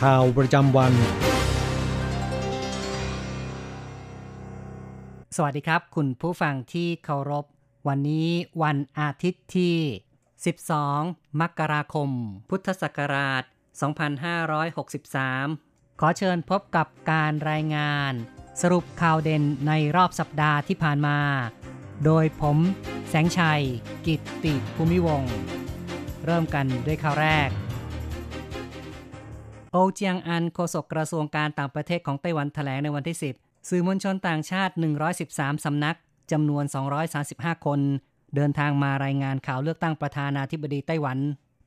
ข่าวประจำวัน สวัสดีครับ คุณผู้ฟังที่เคารพ วันนี้วันอาทิตย์ที่ 12 มกราคม พุทธศักราช 2563 ขอเชิญพบกับการรายงาน สรุปข่าวเด่นในรอบสัปดาห์ที่ผ่านมา โดยผมแสงชัย กิตติภูมิวง เริ่มกันด้วยข่าวแรก โอเจียงอันโฆษกกระทรวงการต่างประเทศของไต้หวันแถลงในวันที่ 10 สื่อมวลชนต่างชาติ 113 สำนักจำนวน 235 คน เดินทางมารายงานข่าวเลือกตั้งประธานาธิบดีไต้หวัน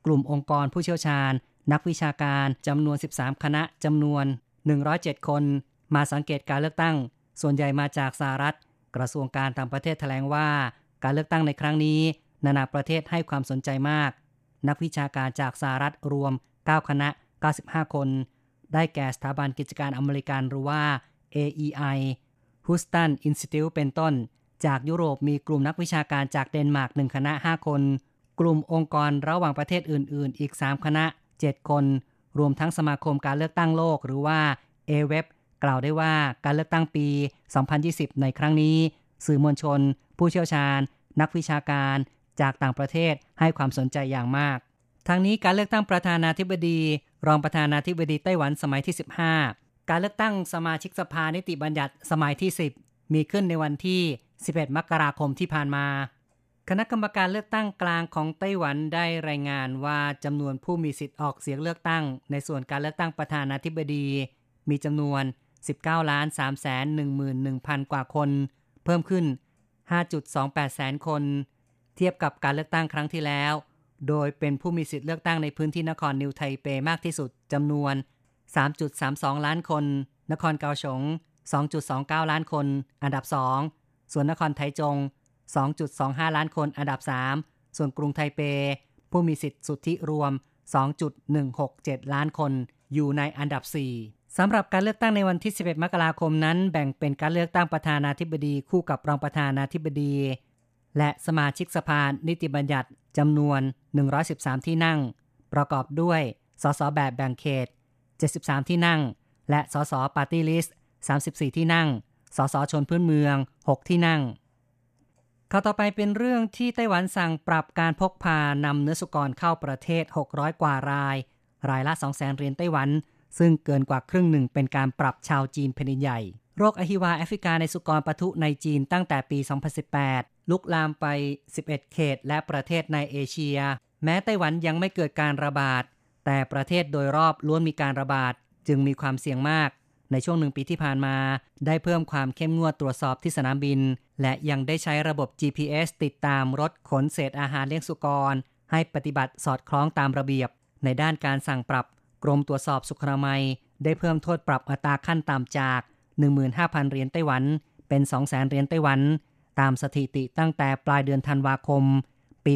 กลุ่มองค์กรผู้เชี่ยวชาญ นักวิชาการจำนวน 13 คณะจำนวน 107 คน มาสังเกตการเลือกตั้ง ส่วนใหญ่มาจากสหรัฐ กระทรวงการต่างประเทศแถลงว่า การเลือกตั้งในครั้งนี้ นานาประเทศให้ความสนใจมาก นักวิชาการจากสหรัฐรวม 9 คณะ 95 คน ได้แก่สถาบันกิจการอเมริกันหรือว่า AEI Houston Institute เป็นต้น จากยุโรปมีกลุ่มนักวิชาการจากเดนมาร์ก 1 คณะ 5 คน กลุ่มองค์กรระหว่างประเทศอื่น ๆ อีก 3 คณะ 7 คน รวมทั้งสมาคมการเลือกตั้งโลกหรือว่า AWEB กล่าวได้ว่าการเลือกตั้งปี 2020 ในครั้งนี้ สื่อมวลชน ผู้เชี่ยวชาญ นักวิชาการจากต่างประเทศให้ความสนใจอย่างมาก ทั้งนี้การเลือกตั้งประธานาธิบดี รองประธานาธิบดีไต้หวันสมัยที่ 15 การเลือกตั้งสมาชิกสภานิติบัญญัติสมัยที่ 10 มีขึ้นในวันที่ 11 มกราคมที่ผ่านมา คณะกรรมการเลือกตั้งกลางของไต้หวันได้รายงานว่าจำนวนผู้มีสิทธิ์ออกเสียงเลือกตั้ง ในส่วนการเลือกตั้งประธานาธิบดี มีจำนวน 19ล้าน3แสน11,000 กว่าคน เพิ่มขึ้น 5.28 แสนคน เทียบกับการเลือกตั้งครั้งที่แล้ว โดยเป็นผู้มีสิทธิ์เลือกตั้งในพื้นที่นครนิวไทเปมากที่สุดจำนวน 3.32 ล้านคน นครเกาสง 2.29 ล้านคน อันดับ 2 ส่วนนครไทจง 2.25 ล้านคนอันดับ 3 ส่วนกรุงไทเป ผู้มีสิทธิ์สุทธิรวม 2.167 ล้านคน อยู่ในอันดับ 4 สำหรับการเลือกตั้งในวันที่ 11 มกราคมนั้น แบ่งเป็นการเลือกตั้งประธานาธิบดีคู่กับรองประธานาธิบดี และสมาชิกสภานิติบัญญัติจำนวน 113 ที่นั่ง ประกอบด้วย สสแบบแบ่งเขต 73 ที่นั่ง และสสปาร์ตี้ลิสต์ 34 ที่นั่ง สสชนพื้นเมือง 6 ที่นั่งข่าวต่อไปเป็นเรื่องที่ไต้หวันสั่งปรับการพกพานำเนื้อสุกรเข้าประเทศ 600 กว่าราย รายละ 200,000เหรียญไต้หวัน ซึ่งเกินกว่าครึ่งหนึ่งเป็นการปรับชาวจีนแผ่นใหญ่ โรคอหิวาแอฟริกาในสุกรปะทุในจีนตั้งแต่ปี 2018 ลุกลามไป 11 เขตและประเทศในเอเชีย แม้ไต้หวันยังไม่เกิดการระบาด แต่ประเทศโดยรอบล้วนมีการระบาด จึงมีความเสี่ยงมาก ในช่วงหนึ่งปีที่ผ่านมา ได้เพิ่มความเข้มงวดตรวจสอบที่สนามบิน และยังได้ใช้ระบบ GPS ติดตามรถขนเศษอาหารเลี้ยงสุกร ให้ปฏิบัติสอดคล้องตามระเบียบ ในด้านการสั่งปรับ กรมตรวจสอบสุขอนามัย ได้เพิ่มโทษปรับอัตราขั้นต่ำจาก 15,000 เหรียญไต้หวัน เป็น 200,000 เหรียญไต้หวัน ตามสถิติตั้งแต่ปลายเดือนธันวาคม ปี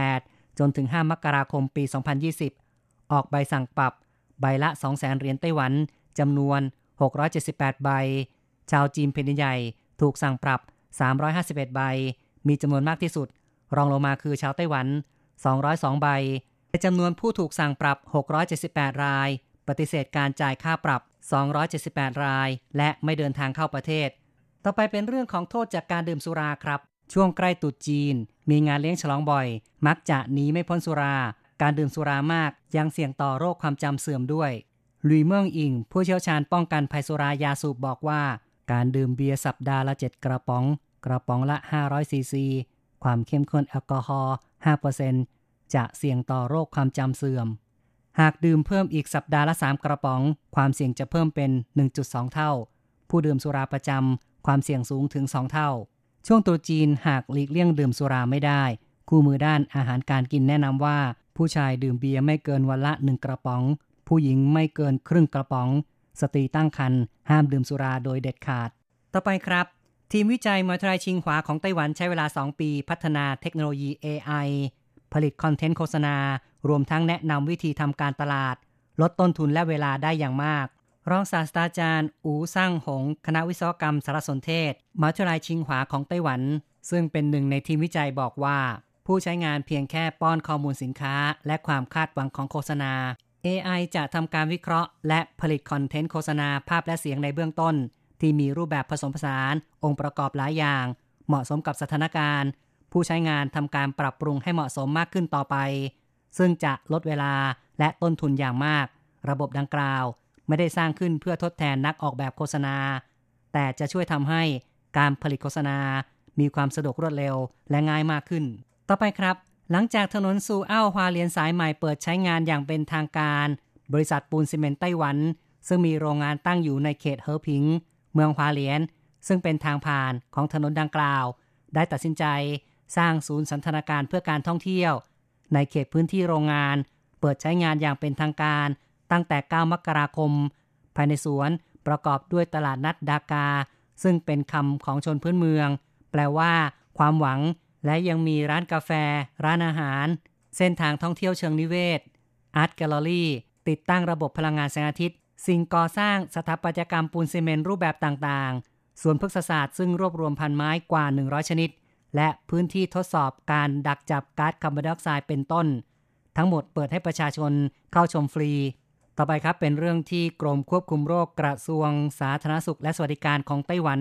2018 จนถึง 5 มกราคมปี 2020 ออกใบสั่งปรับ ใบละ 200,000เหรียญไต้หวันจำนวน 678 ใบ ชาวจีนแผ่นใหญ่ถูกสั่งปรับ 351 ใบ มีจำนวนมากที่สุด รองลงมาคือชาวไต้หวัน 202 ใบในจำนวนผู้ถูกสั่งปรับ 678 ราย ปฏิเสธการจ่ายค่าปรับ 278 ราย และไม่เดินทางเข้าประเทศ ต่อไปเป็นเรื่องของโทษจากการดื่มสุราครับ ช่วงใกล้ตรุษจีน มีงานเลี้ยงฉลองบ่อย มักจะหนีไม่พ้นสุรา การดื่มสุรามากยังเสี่ยงต่อโรคความจำเสื่อมด้วยลุยเมืองอิง ผู้เชี่ยวชาญป้องกันภัยสุรายาสูบบอกว่า การดื่มเบียร์สัปดาห์ละ 7 กระป๋อง กระป๋องละ 500ซีซี ความเข้มข้นแอลกอฮอล์5%จะเสี่ยงต่อโรคความจำเสื่อม หากดื่มเพิ่มอีกสัปดาห์ละ 3 กระป๋อง ความเสี่ยงจะเพิ่มเป็น 1.2 เท่า ผู้ดื่มสุราประจำ ความเสี่ยงสูงถึง 2 เท่า ช่วงตรุษจีนหากหลีกเลี่ยงดื่มสุราไม่ได้ คู่มือด้านอาหารการกินแนะนำว่า ผู้ชายดื่มเบียร์ไม่เกินวันละ1กระป๋อง ผู้หญิงไม่เกินครึ่งกระป๋อง สตรีตั้งครรภ์ห้ามดื่มสุราโดยเด็ดขาด ต่อไปครับ ทีมวิจัยมหาวิทยาลัยชิงหวาของไต้หวันใช้เวลา 2 ปี พัฒนาเทคโนโลยี AI ผลิตคอนเทนต์โฆษณา รวมทั้งแนะนำวิธีทำการตลาด ลดต้นทุนและเวลาได้อย่างมาก รองศาสตราจารย์ อูซ่างหง คณะวิศวกรรมสารสนเทศมหาวิทยาลัยชิงหวาของไต้หวัน ซึ่งเป็นหนึ่งในทีมวิจัยบอกว่า ผู้ใช้งานเพียงแค่ป้อนข้อมูลสินค้า และความคาดหวังของโฆษณา AI จะทำการวิเคราะห์ และผลิตคอนเทนต์โฆษณาภาพและเสียงในเบื้องต้น ที่มีรูปแบบผสมผสาน องค์ประกอบหลายอย่าง เหมาะสมกับสถานการณ์ ผู้ใช้งานทำการปรับปรุงให้เหมาะสมมากขึ้นต่อไป ซึ่งจะลดเวลาและต้นทุนอย่างมาก ระบบดังกล่าว ไม่ได้สร้างขึ้นเพื่อทดแทนนักออกแบบโฆษณา แต่จะช่วยทำให้การผลิตโฆษณา มีความสะดวกรวดเร็วและง่ายมากขึ้น ต่อไปครับ หลังจากถนนซูเอ้าฮวาเลียนสายใหม่เปิดใช้งานอย่างเป็นทางการ บริษัทปูนซีเมนต์ไต้หวัน ซึ่งมีโรงงานตั้งอยู่ในเขตเฮอพิง เมืองฮวาเลียน ซึ่งเป็นทางผ่านของถนนดังกล่าว ได้ตัดสินใจสร้างศูนย์สันทนาการเพื่อการท่องเที่ยว ในเขตพื้นที่โรงงาน เปิดใช้งานอย่างเป็นทางการ ตั้งแต่ 9 มกราคม ภายในสวนประกอบด้วยตลาดนัดดากา ซึ่งเป็นคำของชนพื้นเมือง แปลว่า ความหวัง และยังมีร้านกาแฟ ร้านอาหาร เส้นทางท่องเที่ยวเชิงนิเวศ art gallery ติดตั้งระบบพลังงานแสงอาทิตย์ สิ่งก่อสร้างสถาปัตยกรรมปูนซีเมนต์รูปแบบต่างๆ สวนพฤกษศาสตร์ซึ่งรวบรวมพันไม้กว่า 100 ชนิด และพื้นที่ทดสอบการดักจับก๊าซคาร์บอนไดออกไซด์เป็นต้น ทั้งหมดเปิดให้ประชาชนเข้าชมฟรี ต่อไปครับเป็นเรื่องที่กรมควบคุมโรคกระทรวงสาธารณสุข และสวัสดิการของไต้หวัน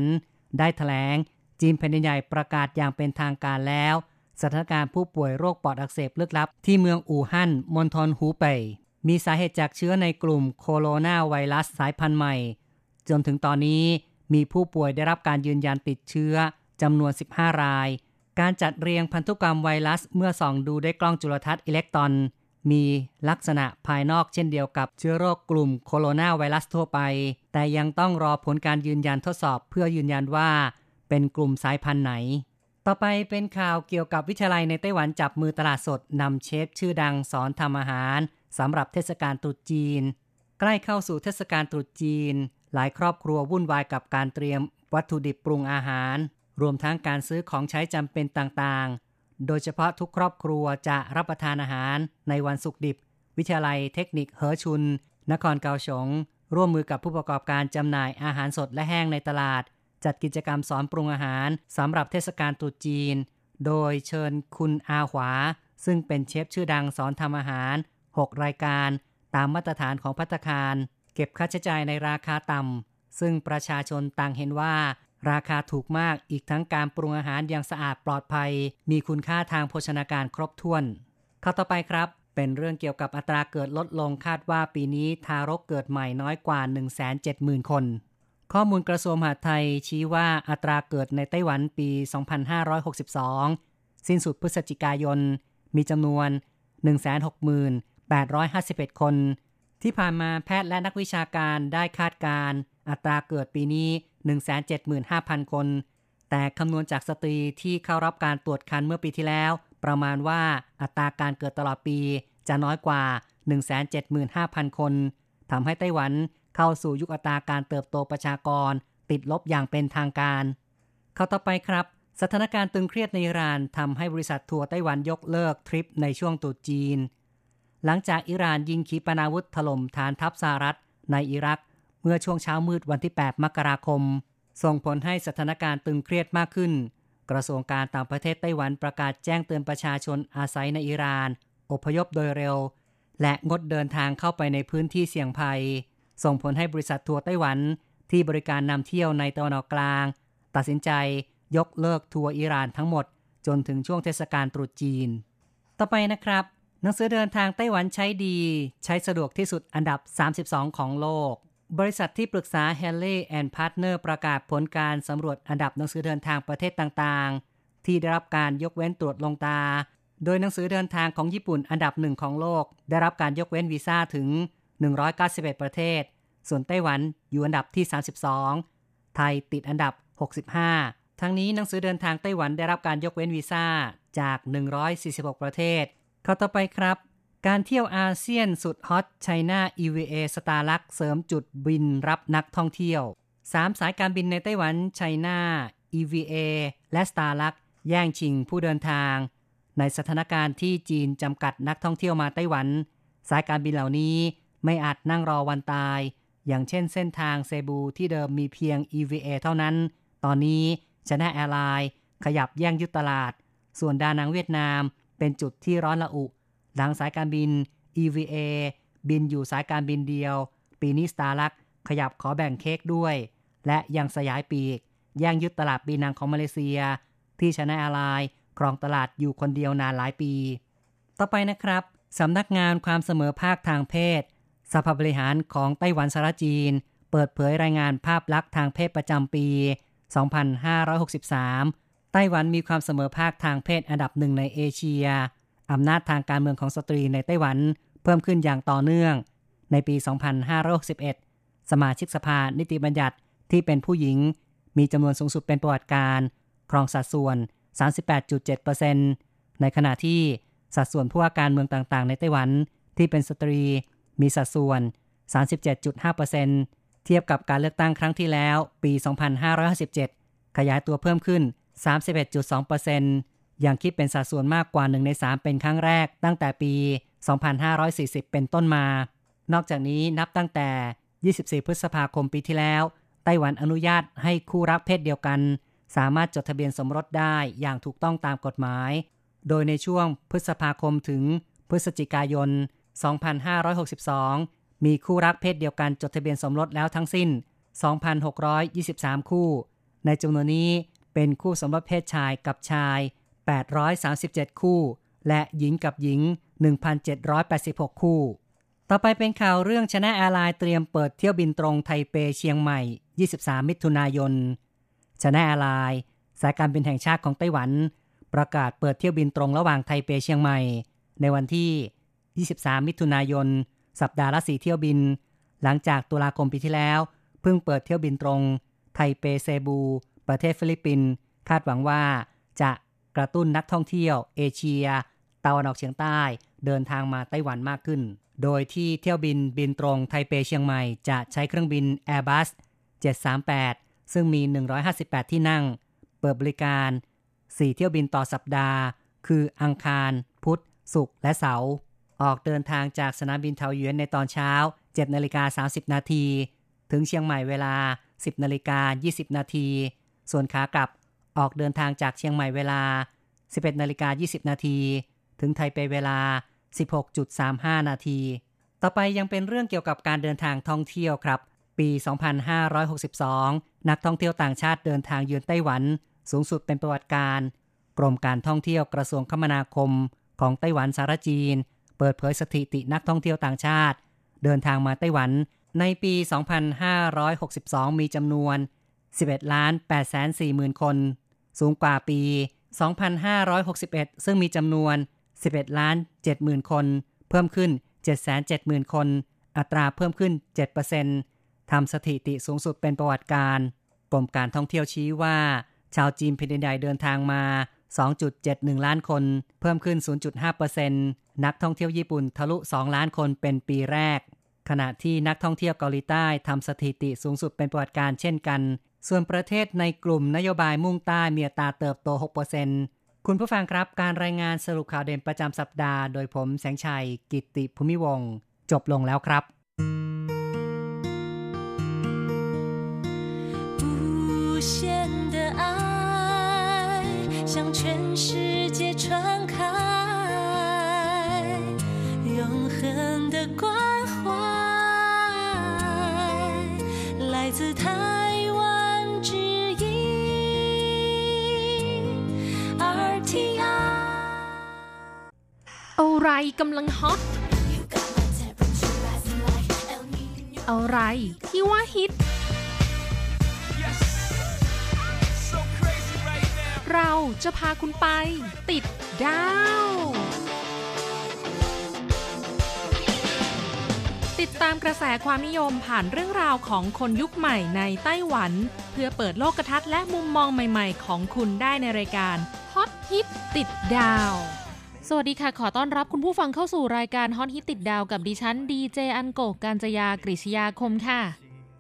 ได้แถลง จีนแผ่นดินใหญ่ประกาศอย่างเป็นทางการแล้ว สถานการณ์ผู้ป่วยโรคปอดอักเสบลึกลับ ที่เมืองอู่ฮั่นมณฑลหูเป่ยมีสาเหตุจากเชื้อในกลุ่มโคโรนาไวรัสสายพันธุ์ใหม่ จนถึงตอนนี้มีผู้ป่วยได้รับการยืนยันติดเชื้อจำนวน 15 ราย การจัดเรียงพันธุกรรมไวรัสเมื่อส่องดูด้วยกล้องจุลทรรศน์อิเล็กตรอน มีลักษณะภายนอกเช่นเดียวกับเชื้อโรคกลุ่มโคโรนาไวรัสทั่วไป แต่ยังต้องรอผลการยืนยันทดสอบเพื่อยืนยันว่าเป็นกลุ่มสายพันธุ์ไหน ต่อไปเป็นข่าวเกี่ยวกับวิทยาลัยในไต้หวันจับมือตลาดสดนำเชฟชื่อดังสอนทำอาหารสำหรับเทศกาลตรุษจีน ใกล้เข้าสู่เทศกาลตรุษจีน หลายครอบครัววุ่นวายกับการเตรียมวัตถุดิบปรุงอาหาร รวมทั้งการซื้อของใช้จำเป็นต่างๆ โดยเฉพาะทุกครอบครัวจะรับประทานอาหารในวันศุกดิบ วิทยาลัยเทคนิคเฮอชุน นครเกาสงร่วมมือกับผู้ประกอบการจำหน่ายอาหารสดและแห้งในตลาด จัดกิจกรรมสอนปรุงอาหารสำหรับเทศกาลตรุษจีน โดยเชิญคุณอาหวา ซึ่งเป็นเชฟชื่อดังสอนทำอาหาร 6 รายการตามมาตรฐานของพัตคาร เก็บค่าใช้จ่ายในราคาต่ำซึ่งประชาชนต่างเห็นว่า ราคาถูกมากอีกทั้งการปรุงอาหารอย่างสะอาดปลอดภัย มีคุณค่าทางโภชนาการครบถ้วน ข้าต่อไปครับ เป็นเรื่องเกี่ยวกับอัตราเกิดลดลงคาดว่าปีนี้ทารกเกิดใหม่น้อยกว่า 170,000 คน ข้อมูลกระทรวงมหาดไทยชี้ว่าอัตราเกิดในไต้หวันปี 2562 สิ้นสุดพฤศจิกายน มีจำนวน 160,851 คน ที่ผ่านมาแพทย์และนักวิชาการได้คาดการ อัตราเกิดปีนี้ 175,000 คน แต่คำนวณจากสตรีที่เข้ารับการตรวจคันเมื่อปีที่แล้ว ประมาณว่าอัตราการเกิดตลอดปีจะน้อยกว่า 175,000 คนทำให้ไต้หวันเข้าสู่ยุคอัตราการเติบโตประชากร ติดลบอย่างเป็นทางการ เข้าต่อไปครับ สถานการณ์ตึงเครียดในอิหร่านทำให้บริษัททัวร์ไต้หวันยกเลิกทริปในช่วงตรุษจีน หลังจากอิหร่านยิงขีปนาวุธถล่มฐานทัพสหรัฐในอิรัก มื่อช่วงเช้ามืดวันที่ 8 มกราคม ส่งผลให้สถานการณ์ตึงเครียดมากขึ้น กระทรวงการต่างประเทศไต้หวันประกาศแจ้งเตือนประชาชนอาศัยในอิหร่าน อพยพโดยเร็ว และงดเดินทางเข้าไปในพื้นที่เสี่ยงภัย ส่งผลให้บริษัททัวร์ไต้หวัน ที่บริการนำเที่ยวในตะวันออกกลาง ตัดสินใจยกเลิกทัวร์อิหร่านทั้งหมด จนถึงช่วงเทศกาลตรุษจีน ต่อไปนะครับ หนังสือเดินทางไต้หวันใช้ดี ใช้สะดวกที่สุดอันดับ 32 ของโลก บริษัทที่ปรึกษา h a l l e y and Partner ประกาศผลการสำรวจอันดับหนังสือเดินทางประเทศต่างๆ ที่ได้รับการยกเว้นตรวจลงตา โดยหนังสือเดินทางของญี่ปุ่นอันดับหนึ่งของโลก ได้รับการยกเว้นวีซ่าถึง 191 ประเทศ ส่วนไต้หวันอยู่อันดับที่ 32 ไทยติดอันดับ 65 ทั้งนี้หนังสือเดินทางไต้หวันได้รับการยกเว้นวีซ่าจาก 146 ประเทศข้าต่อไปครับ การเที่ยวอาเซียนสุดฮอตไชน่า EVA สตาร์ลักเสริมจุดบินรับนักท่องเที่ยว 3 สายการบินในไต้หวันไชน่า EVA และสตาร์ลักแย่งชิงผู้เดินทาง ในสถานการณ์ที่จีนจำกัดนักท่องเที่ยวมาไต้หวัน สายการบินเหล่านี้ไม่อาจนั่งรอวันตาย อย่างเช่นเส้นทางเซบูที่เดิมมีเพียง EVA เท่านั้น ตอนนี้ China Airlines ขยับแย่งยึดตลาด ส่วนดานังเวียดนามเป็นจุดที่ร้อนละอุ หลังสายการบิน EVA บินอยู่สายการบินเดียว ปีนี้ Starlux ขยับขอแบ่งเค้กด้วย และยังสยายปีกแย่งยึดตลาดปีนังของมาเลเซีย ที่ China Airlinesครองตลาดอยู่คนเดียวนานหลายปี ต่อไปนะครับสำนักงานความเสมอภาคทางเพศ สภาบริหารของไต้หวันสารจีน เปิดเผยรายงานภาพลักษณ์ทางเพศประจำปี 2563 ไต้หวันมีความเสมอภาคทางเพศอันดับหนึ่งในเอเชีย อำนาจทางการเมืองของสตรีในไต้หวันเพิ่มขึ้นอย่างต่อเนื่อง ในปี 2561 สมาชิกสภานิติบัญญัติที่เป็นผู้หญิง มีจำนวนสูงสุดเป็นประวัติการ ครองสัดส่วน 38.7%ในขณะที่สัดส่วนผู้ว่าการเมืองต่างๆ ในไต้หวันที่เป็นสตรีมีสัดส่วน 37.5%เทียบกับการเลือกตั้งครั้งที่แล้วปี 2557 ขยายตัวเพิ่มขึ้น 31.2% ย่างคิดเป็นสัดส่วนมากกว่า 1 ใน 3 เป็นครั้งแรกตั้งแต่ปี 2540 เป็นต้นมา นอกจากนี้นับตั้งแต่ 24 พฤษภาคมปีที่แล้ว ไต้หวันอนุญาตให้คู่รักเพศเดียวกัน สามารถจดทะเบียนสมรสได้อย่างถูกต้องตามกฎหมาย โดยในช่วงพฤษภาคมถึงพฤศจิกายน 2562 มีคู่รักเพศเดียวกันจดทะเบียนสมรสแล้วทั้งสิ้น 2,623 คู่ ในจำนวนนี้เป็นคู่สมรสเพศชายกับชาย 837 คู่ และหญิงกับหญิง 1,786 คู่ ต่อไปเป็นข่าวเรื่อง China Airlines เตรียมเปิดเที่ยวบินตรงไทเปเชียงใหม่ 23 มิถุนายน China Airlines สายการบินแห่งชาติของไต้หวัน ประกาศเปิดเที่ยวบินตรงระหว่างไทเปเชียงใหม่ ในวันที่ 23 มิถุนายน สัปดาห์ละสี่เที่ยวบิน หลังจากตุลาคมปีที่แล้ว เพิ่งเปิดเที่ยวบินตรง ไทเปเซบู ประเทศฟิลิปปินส์คาดหวังว่าจะ กระตุ้นนักท่องเที่ยว เอเชียตะวันออกเฉียงใต้ เดินทางมาไต้หวันมากขึ้น โดยที่เที่ยวบินบินตรงไทเปเชียงใหม่จะใช้เครื่องบิน Airbus 738 ซึ่งมี 158 ที่นั่ง เปิดบริการ 4 เที่ยวบินต่อสัปดาห์ คืออังคาร พุธ ศุกร์และเสาร์ออกเดินทางจากสนามบินเทาหยวนในตอนเช้า 7นาฬิกา30 นาที ถึงเชียงใหม่เวลา 10นาฬิกา20 นาที ส่วนขากลับ ออกเดินทางจากเชียงใหม่เวลา 11นาฬิกา20 นาที ถึงไทเปเวลา 16.35 นาที ต่อไปยังเป็นเรื่องเกี่ยวกับการเดินทางท่องเที่ยวครับ ปี 2562 นักท่องเที่ยวต่างชาติเดินทางเยือนไต้หวัน สูงสุดเป็นประวัติการ กรมการท่องเที่ยวกระทรวงคมนาคม ของไต้หวันสารจีน เปิดเผยสถิตินักท่องเที่ยวต่างชาติ เดินทางมาไต้หวันในปี 2562 มีจำนวน 11ล้าน8แสน4หมื่นคน สูงกว่าปี 2561 ซึ่งมีจำนวน 11 ล้าน7หมื่นคน เพิ่มขึ้น 770,000 คน อัตราเพิ่มขึ้น 7%ทำสถิติสูงสุดเป็นประวัติการกรมการท่องเที่ยวชี้ว่า ชาวจีนแผ่นดินใหญ่เดินทางมา 2.71 ล้านคน เพิ่มขึ้น 0.5%นักท่องเที่ยวญี่ปุ่นทะลุ 2 ล้านคนเป็นปีแรก ขณะที่นักท่องเที่ยวเกาหลีใต้ทำสถิติสูงสุดเป็นประวัติการเช่นกัน ส่วนประเทศในกลุ่มนโยบายมุ่งใต้มีอัตราเติบโต 6%คุณผู้ฟังครับการรายงานสรุปข่าวเด่นประจำสัปดาห์ โดยผมแสงชัย กิตติภูมิวงศ์จบลงแล้วครับ 无限的爱向全世界 界 อะไรกำลังฮอต อะไรที่ว่าฮิต เราจะพาคุณไป ติดดาว ติดตามกระแสความนิยมผ่านเรื่องราวของคนยุคใหม่ในไต้หวัน เพื่อเปิดโลกทัศน์และมุมมองใหม่ ๆ ของคุณได้ในรายการฮอตฮิตติดดาว สวัสดีค่ะ ขอต้อนรับคุณผู้ฟังเข้าสู่รายการฮอตฮิตติดดาวกับดิฉันดีเจอันโกกการจยากริชยาคมค่ะ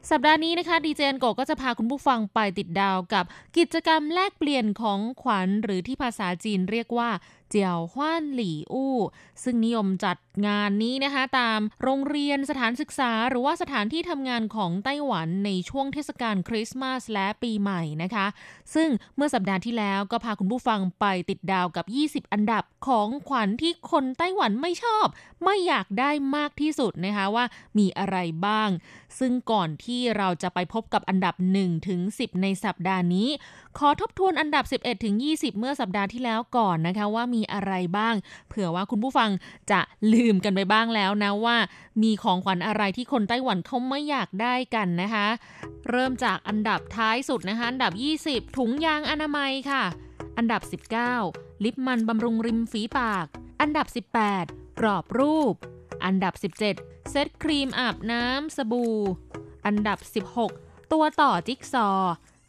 สัปดาห์นี้นะคะดีเจอันโกก็จะพาคุณผู้ฟังไปติดดาวกับกิจกรรมแลกเปลี่ยนของขวัญหรือที่ภาษาจีนเรียกว่า เจียวฮวานหลี่อู้ ซึ่งนิยมจัดงานนี้นะคะตามโรงเรียนสถานศึกษา หรือว่าสถานที่ทำงานของไต้หวันในช่วงเทศกาลคริสต์มาสและปีใหม่นะคะ ซึ่งเมื่อสัปดาห์ที่แล้วก็พาคุณผู้ฟังไปติดดาวกับ 20 อันดับของขวัญที่คนไต้หวันไม่ชอบ ไม่อยากได้มากที่สุดนะคะว่ามีอะไรบ้าง ซึ่งก่อนที่เราจะไปพบกับอันดับ1ถึง10 ในสัปดาห์นี้ ขอทบทวนอันดับ 11ถึง20 เมื่อสัปดาห์ที่แล้วก่อนนะคะว่ามีีอะไรบ้าง เผื่อว่าคุณผู้ฟังจะลืมกันไปบ้างแล้วนะว่า มีของขวัญอะไรที่คนไต้หวันเขาไม่อยากได้กันนะคะ เริ่มจากอันดับท้ายสุดนะคะ อันดับ 20 ถุงยางอนามัยค่ะ อันดับ 19 ลิปมันบำรุงริมฝีปาก อันดับ 18 กรอบรูป อันดับ 17 เซตครีมอาบน้ำสบู่ อันดับ 16 ตัวต่อจิ๊กซอ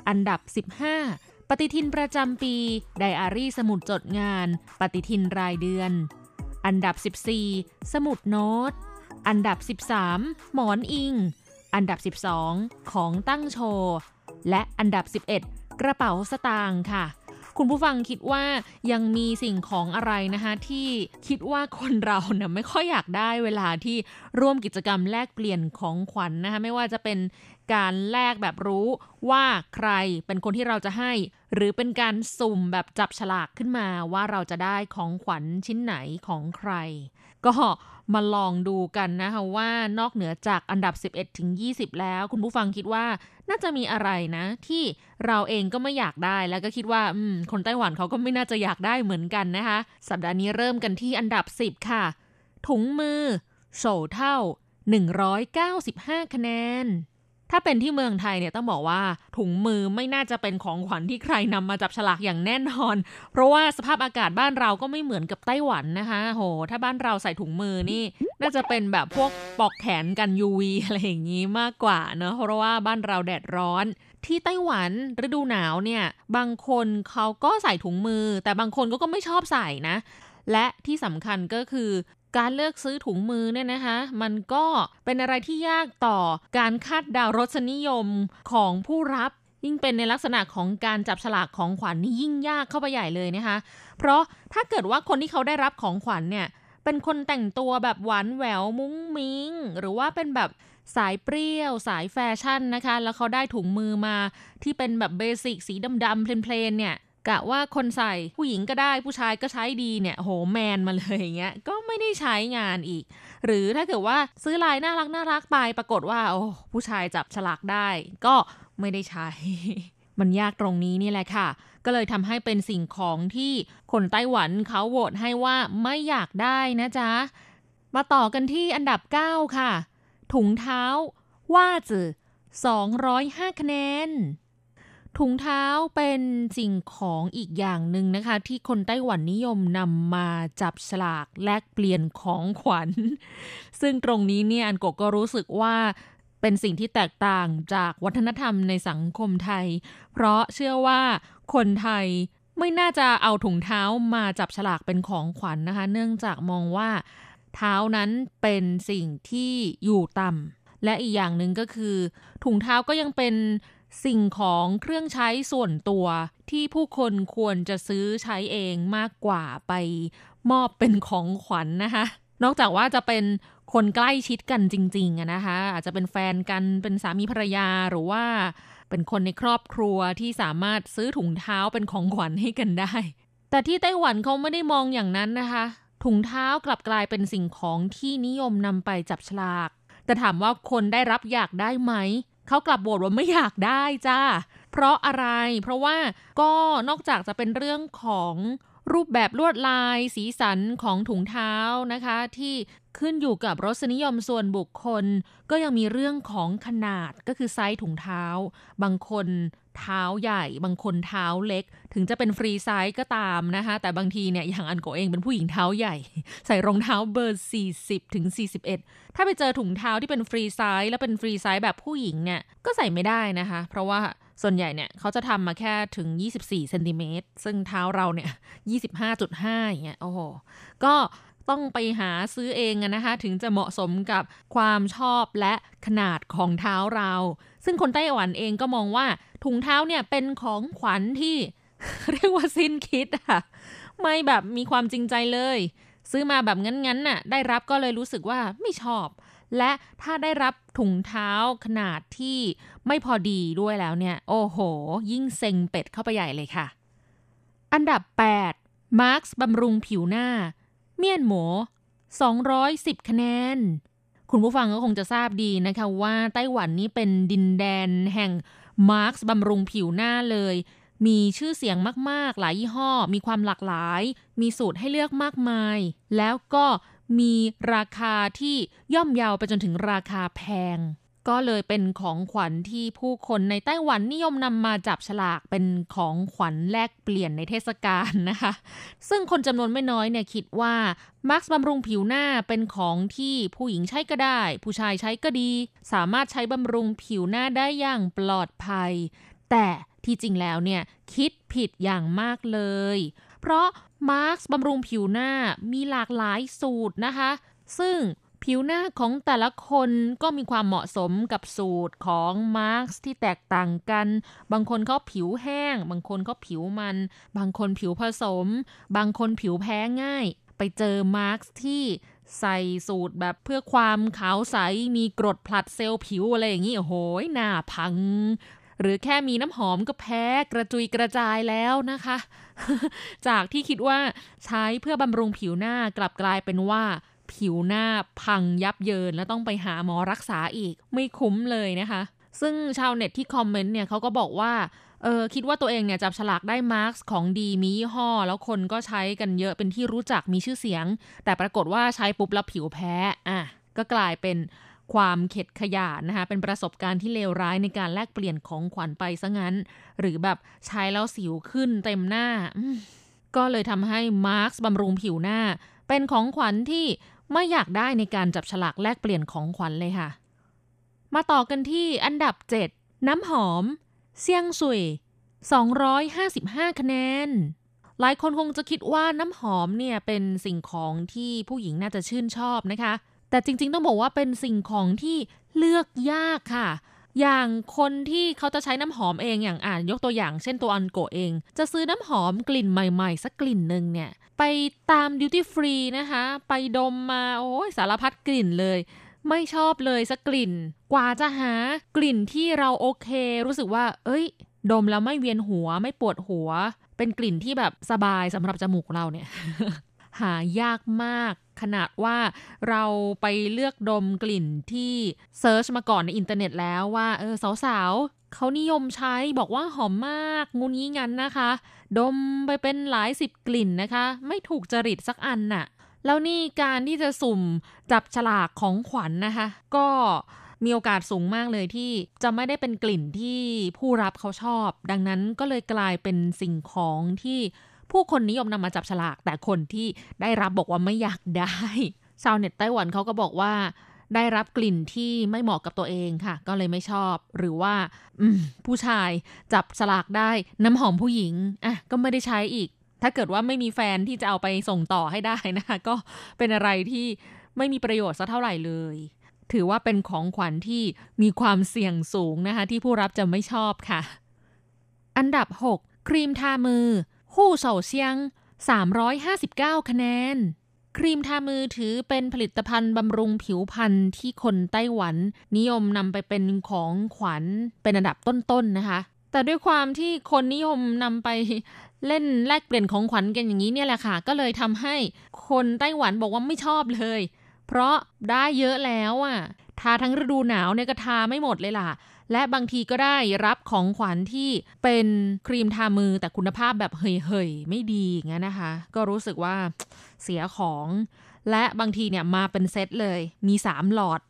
อันดับ 15 ปฏิทินประจำปี ไดอารี่สมุดจดงาน ปฏิทินรายเดือน อันดับ 14 สมุดโน้ต อันดับ 13 หมอนอิง อันดับ 12 ของตั้งโชว์ และอันดับ 11 กระเป๋าสตางค์ค่ะ คุณผู้ฟังคิดว่ายังมีสิ่งของอะไรนะคะที่คิดว่าคนเราเนี่ยไม่ค่อยอยากได้เวลาที่ร่วมกิจกรรมแลกเปลี่ยนของขวัญนนะคะไม่ว่าจะเป็นการแลกแบบรู้ว่าใครเป็นคนที่เราจะให้ หรือเป็นการสุ่มแบบจับฉลากขึ้นมาว่าเราจะได้ของขวัญชิ้นไหนของใคร ก็มาลองดูกันนะคะว่านอกเหนือจากอันดับ 11 ถึง 20 แล้ว คุณผู้ฟังคิดว่าน่าจะมีอะไรนะ ที่เราเองก็ไม่อยากได้แล้วก็คิดว่าคนไต้หวันเขาก็ไม่น่าจะอยากได้เหมือนกันนะคะ สัปดาห์นี้เริ่มกันที่อันดับ 10 ค่ะ ถุงมือโฉเท่า 195 คะแนน ถ้าเป็นที่เมืองไทยเนี่ยต้องบอกว่าถุงมือไม่น่าจะเป็นของขวัญที่ใครนำมาจับฉลากอย่างแน่นอน เพราะว่าสภาพอากาศบ้านเราก็ไม่เหมือนกับไต้หวันนะคะ โห ถ้าบ้านเราใส่ถุงมือนี่ น่าจะเป็นแบบพวกปอกแขนกัน UV อะไรอย่างนี้มากกว่าเนะเพราะว่าบ้านเราแดดร้อนที่ไต้หวันฤดูหนาวเนี่ย บางคนเขาก็ใส่ถุงมือ แต่บางคนก็ไม่ชอบใส่นะ และที่สำคัญก็คือ การเลือกซื้อถุงมือเนี่ยนะคะ มันก็เป็นอะไรที่ยากต่อการคาดเดารสนิยมของผู้รับยิ่งเป็นในลักษณะของการจับฉลากของขวัญนี่ยิ่งยากเข้าไปใหญ่เลยนะคะ เพราะถ้าเกิดว่าคนที่เขาได้รับของขวัญเนี่ย เป็นคนแต่งตัวแบบหวานแหววมุ้งมิ้งหรือว่าเป็นแบบสายเปรี้ยว สายแฟชั่นนะคะ แล้วเขาได้ถุงมือมาที่เป็นแบบ basic สีดำๆ plain ๆเนี่ย กะว่าคนใส่ผู้หญิงก็ได้ผู้ชายก็ใช้ดีเนี่ยโห man มาเลยอย่างเงี้ยก็ไม่ได้ใช้งานอีก หรือถ้าเกิดว่าซื้อลายน่ารักน่ารักไปปรากฏว่าโอ้ผู้ชายจับฉลากได้ ก็ไม่ได้ใช้ มันยากตรงนี้นี่แหละค่ะ ก็เลยทำให้เป็นสิ่งของที่คนไต้หวันเขาโหวตให้ว่าไม่อยากได้นะจ๊ะมาต่อกันที่อันดับ 9 ค่ะ ถุงเท้าว่าจือ205 คะแนน ถุงเท้าเป็นสิ่งของอีกอย่างหนึ่งนะคะ ที่คนไต้หวันนิยมนำมาจับฉลากแลกเปลี่ยนของขวัญ ซึ่งตรงนี้เนี่ยอันโกก็รู้สึกว่าเป็นสิ่งที่แตกต่างจากวัฒนธรรมในสังคมไทย เพราะเชื่อว่าคนไทยไม่น่าจะเอาถุงเท้ามาจับฉลากเป็นของขวัญนนะคะ เนื่องจากมองว่าเท้านั้นเป็นสิ่งที่อยู่ต่ำและอีกอย่างหนึ่งก็คือ ถุงเท้าก็ยังเป็น สิ่งของเครื่องใช้ส่วนตัวที่ผู้คนควรจะซื้อใช้เองมากกว่าไปมอบเป็นของขวัญนนะคะ นอกจากว่าจะเป็นคนใกล้ชิดกันจริงๆนะคะ อาจจะเป็นแฟนกันเป็นสามีภรรยาหรือว่า เป็นคนในครอบครัวที่สามารถซื้อถุงเท้าเป็นของขวัญให้กันได้ แต่ที่ไต้หวันเขาไม่ได้มองอย่างนั้นนะคะ ถุงเท้ากลับกลายเป็นสิ่งของที่นิยมนำไปจับฉลาก แต่ถามว่าคนได้รับอยากได้ไหม เขากลับโบทว่าไม่อยากได้จ้าเพราะอะไร เพราะว่าก็นอกจากจะเป็นเรื่องของ รูปแบบลวดลายสีสันของถุงเท้านะคะ ที่ขึ้นอยู่กับรสนิยมส่วนบุคคล ก็ยังมีเรื่องของขนาดก็คือไซส์ถุงเท้า บางคนเท้าใหญ่ บางคนเท้าเล็ก ถึงจะเป็น free size ก็ตามนะคะ แต่บางทีเนี่ยอย่างอันโกเองเป็นผู้หญิงเท้าใหญ่ ใส่รองเท้าเบอร์ 40ถึง41 ถ้าไปเจอถุงเท้าที่เป็น free size แล้วเป็น free size แบบผู้หญิงเนี่ยก็ใส่ไม่ได้นะคะ เพราะว่า ส่วนใหญ่เนี่ยเขาจะทำมาแค่ถึง 24เซนติเมตรซึ่งเท้าเราเนี่ย 25.5อย่างเงี้ยโอ้โหก็ต้องไปหาซื้อเองนะคะถึงจะเหมาะสมกับความชอบและขนาดของเท้าเรา ซึ่งคนไต้หวันเองก็มองว่าถุงเท้าเนี่ยเป็นของขวัญที่ เรียกว่าสิ้นคิดอะไม่แบบมีความจริงใจเลย ซื้อมาแบบงั้นๆน่ะได้รับก็เลยรู้สึกว่าไม่ชอบ และถ้าได้รับถุงเท้าขนาดที่ไม่พอดีด้วยแล้วเนี่ย โอ้โห ยิ่งเซ็งเป็ดเข้าไปใหญ่เลยค่ะ อันดับ 8 มาร์คบำรุงผิวหน้า เมียนหมู210 คะแนน คุณผู้ฟังก็คงจะทราบดีนะคะว่าไต้หวันนี้เป็นดินแดนแห่งมาร์คบำรุงผิวหน้าเลย มีชื่อเสียงมาก ๆ หลายยี่ห้อ มีความหลากหลาย มีสูตรให้เลือกมากมาย แล้วก็ มีราคาที่ย่อมเยาวไปจนถึงราคาแพง ก็เลยเป็นของขวัญที่ผู้คนในไต้หวันนิยมนำมาจับฉลากเป็นของขวัญแลกเปลี่ยนในเทศกาลนะคะ ซึ่งคนจำนวนไม่น้อยเนี่ยคิดว่ามาร์คบำรุงผิวหน้าเป็นของที่ผู้หญิงใช้ก็ได้ ผู้ชายใช้ก็ดี สามารถใช้บำรุงผิวหน้าได้อย่างปลอดภัย แต่ที่จริงแล้วเนี่ยคิดผิดอย่างมากเลย เพราะมาสก์บำรุงผิวหน้ามีหลากหลายสูตรนะคะ ซึ่งผิวหน้าของแต่ละคนก็มีความเหมาะสมกับสูตรของมาสก์ที่แตกต่างกัน บางคนเขาผิวแห้ง บางคนเขาผิวมัน บางคนผิวผสม บางคนผิวแพ้ง่าย ไปเจอมาสก์ที่ใส่สูตรแบบเพื่อความขาวใส มีกรดผลัดเซลล์ผิวอะไรอย่างนี้ โอ้โหหน้าพัง หรือแค่มีน้ำหอมก็แพ้กระจุยกระจายแล้วนะคะ จากที่คิดว่าใช้เพื่อบำรุงผิวหน้ากลับกลายเป็นว่าผิวหน้าพังยับเยินแล้วต้องไปหาหมอรักษาอีกไม่คุ้มเลยนะคะ ซึ่งชาวเน็ตที่คอมเมนต์เนี่ยเขาก็บอกว่าเออคิดว่าตัวเองเนี่ยจับฉลากได้มาร์กของดีมียี่ห้อ แล้วคนก็ใช้กันเยอะเป็นที่รู้จักมีชื่อเสียง แต่ปรากฏว่าใช้ปุ๊บแล้วผิวแพ้อะก็กลายเป็น ความเข็ดขยาดนะคะเป็นประสบการณ์ที่เลวร้ายในการแลกเปลี่ยนของขวัญไปซะงั้น หรือแบบใช้แล้วสิวขึ้นเต็มหน้า ก็เลยทำให้มาร์กบำรุงผิวหน้า เป็นของขวัญที่ไม่อยากได้ในการจับฉลากแลกเปลี่ยนของขวัญเลยค่ะ มาต่อกันที่อันดับ 7 น้ำหอม เซียงสุย255 คะแนน หลายคนคงจะคิดว่าน้ำหอมเนี่ยเป็นสิ่งของที่ผู้หญิงน่าจะชื่นชอบนะคะ แต่จริงๆต้องบอกว่าเป็นสิ่งของที่เลือกยากค่ะ อย่างคนที่เขาจะใช้น้ำหอมเองอย่างอ่านยกตัวอย่างเช่นตัวอันโกเอง จะซื้อน้ำหอมกลิ่นใหม่ๆ สักกลิ่นหนึ่งเนี่ยไปตามดิวตี้ฟรีนะคะ ไปดมมาโอ้ยสารพัดกลิ่นเลย ไม่ชอบเลยสักกลิ่น กว่าจะหากลิ่นที่เราโอเค รู้สึกว่า เอ้ย ดมแล้วไม่เวียนหัวไม่ปวดหัว เป็นกลิ่นที่แบบสบายสำหรับจมูกเราเนี่ย หายากมาก ขนาดว่าเราไปเลือกดมกลิ่นที่เซิร์ชมาก่อนในอินเทอร์เน็ตแล้วว่าเออสาวๆเขานิยมใช้บอกว่าหอมมากงูนี้งั้นนะคะ ดมไปเป็นหลายสิบกลิ่นนะคะ ไม่ถูกจริตสักอันน่ะ แล้วนี่การที่จะสุ่มจับฉลากของขวัญนนะคะ ก็มีโอกาสสูงมากเลยที่จะไม่ได้เป็นกลิ่นที่ผู้รับเขาชอบ ดังนั้นก็เลยกลายเป็นสิ่งของที่ ผู้คนนิยมนำมาจับฉลาก แต่คนที่ได้รับบอกว่าไม่อยากได้ชาวเน็ตไต้หวันเขาก็บอกว่า ได้รับกลิ่นที่ไม่เหมาะกับตัวเองค่ะ ก็เลยไม่ชอบ หรือว่าผู้ชายจับฉลากได้น้ำหอมผู้หญิงอะก็ไม่ได้ใช้อีก ถ้าเกิดว่าไม่มีแฟนที่จะเอาไปส่งต่อให้ได้นะคะ ก็เป็นอะไรที่ไม่มีประโยชน์สักเท่าไหร่เลย ถือว่าเป็นของขวัญที่มีความเสี่ยงสูงนะคะ ที่ผู้รับจะไม่ชอบค่ะ อันดับ 6 ครีมทามือ หู่เฉาเซียง 359 คะแนน ครีมทามือถือเป็นผลิตภัณฑ์บำรุงผิวพรรณที่คนไต้หวัน นิยมนำไปเป็นของขวัญเป็นอันดับต้นๆนนะคะ แต่ด้วยความที่คนนิยมนำไปเล่นแลกเปลี่ยนของขวัญกันอย่างนี้เนี่ยแหละค่ะ ก็เลยทำให้คนไต้หวันบอกว่าไม่ชอบเลย เพราะได้เยอะแล้วอะ ทาทั้งฤดูหนาวเนี่ยก็ทาไม่หมดเลยล่ะ และบางทีก็ได้รับของขวัญที่เป็นครีมทามือแต่คุณภาพแบบเฮยๆ ไม่ดีอย่างนี้นนะคะ ก็รู้สึกว่าเสียของ และบางทีเนี่ยมาเป็นเซตเลย มีสามหลอด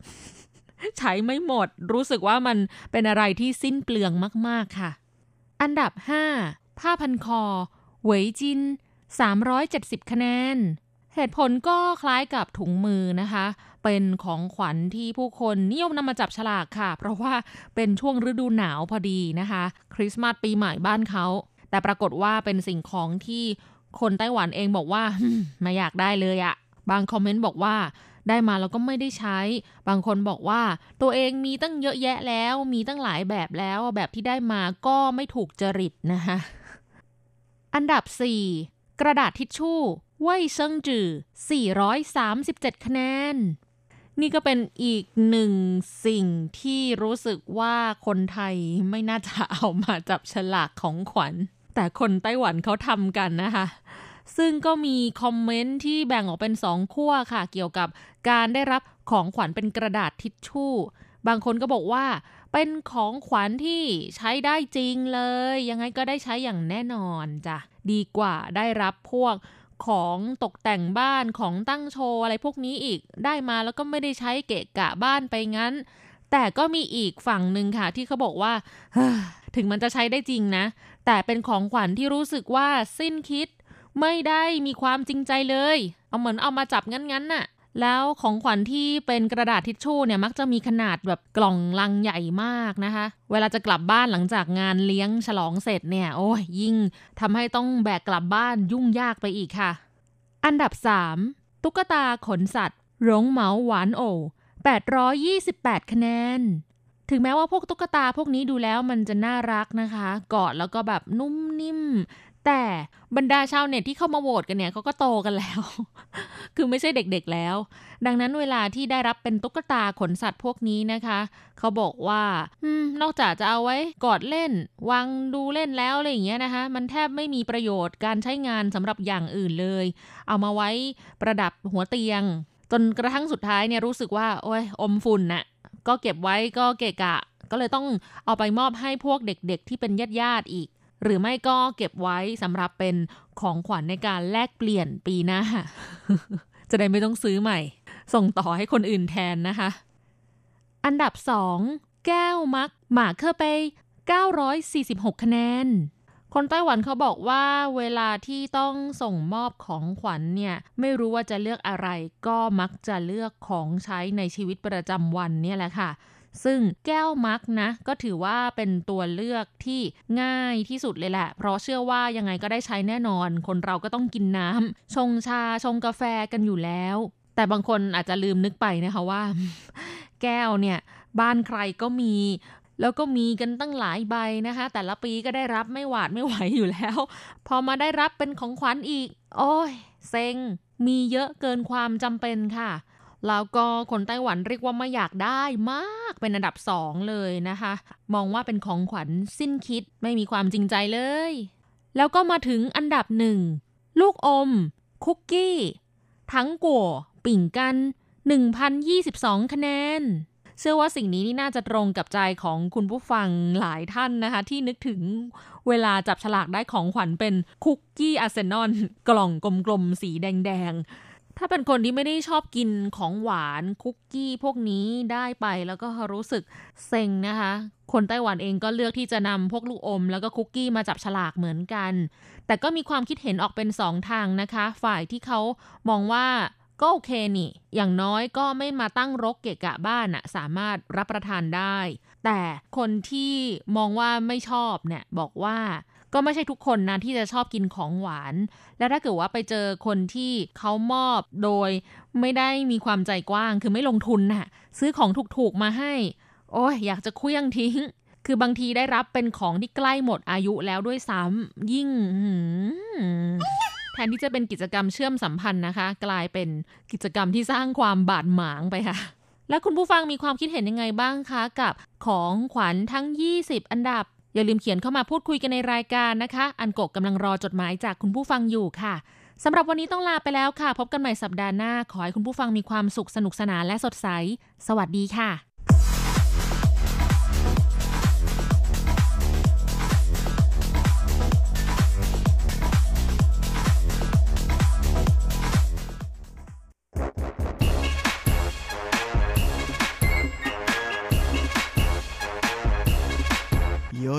ใช้ไม่หมด รู้สึกว่ามันเป็นอะไรที่สิ้นเปลืองมากๆค่ะ อันดับ 5 ผ้าพันคอเหวยจิน370 คะแนน เหตุผลก็คล้ายกับถุงมือนะคะ เป็นของขวัญที่ผู้คนนิยมนำมาจับฉลากค่ะ เพราะว่าเป็นช่วงฤดูหนาวพอดีนะคะ คริสต์มาสปีใหม่บ้านเขา แต่ปรากฏว่าเป็นสิ่งของที่คนไต้หวันเองบอกว่าไม่อยากได้เลยอะบางคอมเมนต์บอกว่าได้มาแล้วก็ไม่ได้ใช้ บางคนบอกว่าตัวเองมีตั้งเยอะแยะแล้ว มีตั้งหลายแบบแล้ว แบบที่ได้มาก็ไม่ถูกจริตนะคะอันดับ 4 กระดาษทิชชู่เว่ยเซิงจือ437 คะแนน นี่ก็เป็นอีกหนึ่งสิ่งที่รู้สึกว่าคนไทยไม่น่าจะเอามาจับฉลากของขวัญ แต่คนไต้หวันเขาทำกันนะคะซึ่งก็มีคอมเมนต์ที่แบ่งออกเป็นสองขั้วค่ะ เกี่ยวกับการได้รับของขวัญเป็นกระดาษทิชชู่ บางคนก็บอกว่า เป็นของขวัญที่ใช้ได้จริงเลย ยังไงก็ได้ใช้อย่างแน่นอนจ้ะดีกว่าได้รับพวก ของตกแต่งบ้านของตั้งโชว์อะไรพวกนี้อีกได้มาแล้วก็ไม่ได้ใช้เกะกะบ้านไปงั้น แต่ก็มีอีกฝั่งหนึ่งค่ะ ที่เขาบอกว่าถึงมันจะใช้ได้จริงนะ แต่เป็นของขวัญที่รู้สึกว่าสิ้นคิด ไม่ได้มีความจริงใจเลย เอาเหมือนเอามาจับงั้นๆน่ะ แล้วของขวัญที่เป็นกระดาษทิชชู่เนี่ยมักจะมีขนาดแบบกล่องลังใหญ่มากนะคะ เวลาจะกลับบ้านหลังจากงานเลี้ยงฉลองเสร็จเนี่ย โอ้ยยิ่งทำให้ต้องแบกกลับบ้านยุ่งยากไปอีกค่ะ อันดับ 3 ตุ๊กตาขนสัตว์รงเหมาหวานโอ828 คะแนน ถึงแม้ว่าพวกตุ๊กตาพวกนี้ดูแล้วมันจะน่ารักนะคะ กอดแล้วก็แบบนุ่มนิ่ม แต่บรรดาชาวเน็ตที่เข้ามาโหวตกันเนี่ยเขาก็โตกันแล้ว คือไม่ใช่เด็กๆแล้ว ดังนั้นเวลาที่ได้รับเป็นตุ๊กตาขนสัตว์พวกนี้นะคะ เขาบอกว่าอืมนอกจากจะเอาไว้กอดเล่น วางดูเล่นแล้วอะไรอย่างเงี้ยนะคะ มันแทบไม่มีประโยชน์การใช้งานสำหรับอย่างอื่นเลย เอามาไว้ประดับหัวเตียง จนกระทั่งสุดท้ายเนี่ยรู้สึกว่า โอ้ยอมฝุ่นน่ะก็เก็บไว้ก็เกะกะ ก็เลยต้องเอาไปมอบให้พวกเด็กๆ ที่เป็นญาติๆอีก หรือไม่ก็เก็บไว้สำหรับเป็นของขวัญในการแลกเปลี่ยนปีหน้า จะได้ไม่ต้องซื้อใหม่ ส่งต่อให้คนอื่นแทนนะคะ อันดับ 2 แก้วมักหมาเคอร์เป946 คะแนน คนไต้หวันเขาบอกว่าเวลาที่ต้องส่งมอบของขวัญเนี่ย ไม่รู้ว่าจะเลือกอะไรก็มักจะเลือกของใช้ในชีวิตประจำวันเนี่ยแหละค่ะ ซึ่งแก้วมักนะ ก็ถือว่าเป็นตัวเลือกที่ง่ายที่สุดเลยแหละ เพราะเชื่อว่ายังไงก็ได้ใช้แน่นอน คนเราก็ต้องกินน้ำชงชาชงกาแฟกันอยู่แล้ว แต่บางคนอาจจะลืมนึกไปนะคะว่า แก้วเนี่ย บ้านใครก็มีแล้วก็มีกันตั้งหลายใบนะคะ แต่ละปีก็ได้รับไม่หวาดไม่ไหวอยู่แล้ว พอมาได้รับเป็นของขวัญอีก โอ้ย เซ็ง มีเยอะเกินความจำเป็นค่ะ แล้วก็คนไต้หวันเรียกว่าไม่อยากได้มากเป็นอันดับสองเลยนะคะ มองว่าเป็นของขวัญสิ้นคิดไม่มีความจริงใจเลย แล้วก็มาถึงอันดับหนึ่งลูกอม คุกกี้ ทั้งกัวปิ่งกัน 1,022 คะแนน เชื่อว่าสิ่งนี้นี่น่าจะตรงกับใจของคุณผู้ฟังหลายท่านนะคะ ที่นึกถึงเวลาจับฉลากได้ของขวัญเป็นคุกกี้อาร์เซนอลกล่องกลมๆ สีแดง ถ้าเป็นคนที่ไม่ได้ชอบกินของหวานคุกกี้พวกนี้ได้ไปแล้วก็รู้สึกเซ็งนะคะ คนไต้หวันเองก็เลือกที่จะนำพวกลูกอม แล้วก็คุกกี้มาจับฉลากเหมือนกัน แต่ก็มีความคิดเห็นออกเป็นสองทางนะคะ ฝ่ายที่เขามองว่าก็โอเคนี่ อย่างน้อยก็ไม่มาตั้งรกเกะกะบ้านอะสามารถรับประทานได้ แต่คนที่มองว่าไม่ชอบเนี่ยบอกว่า ก็ไม่ใช่ทุกคนนะที่จะชอบกินของหวาน และถ้าเกิดว่าไปเจอคนที่เขามอบโดย ไม่ได้มีความใจกว้าง คือไม่ลงทุนน่ะ ซื้อของถูกๆมาให้ โอ้ยอยากจะเคลี้ยงทิ้ง คือบางทีได้รับเป็นของที่ใกล้หมดอายุแล้วด้วยซ้ำยิ่งแทนที่จะเป็นกิจกรรมเชื่อมสัมพันธ์นะคะ กลายเป็นกิจกรรมที่สร้างความบาดหมางไปค่ะแล้วคุณผู้ฟังมีความคิดเห็นยังไงบ้างคะ กับของขวัญทั้ง 20 อันดับ อย่าลืมเขียนเข้ามาพูดคุยกันในรายการนะคะ อันกกกำลังรอจดหมายจากคุณผู้ฟังอยู่ค่ะสำหรับวันนี้ต้องลาไปแล้วค่ะ พบกันใหม่สัปดาห์หน้า ขอให้คุณผู้ฟังมีความสุขสนุกสนานและสดใส สวัสดีค่ะ โย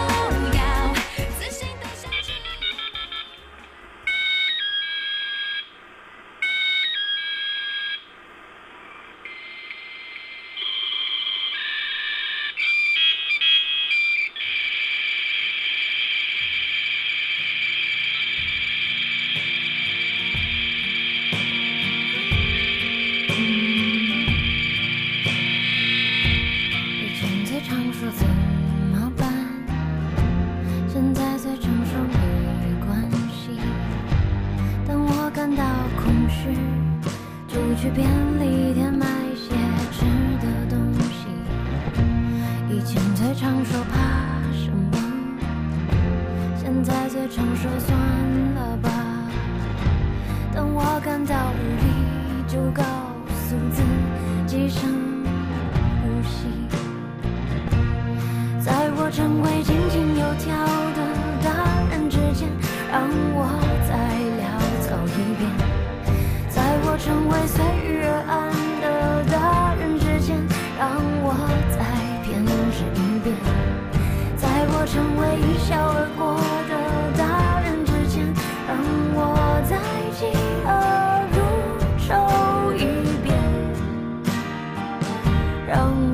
让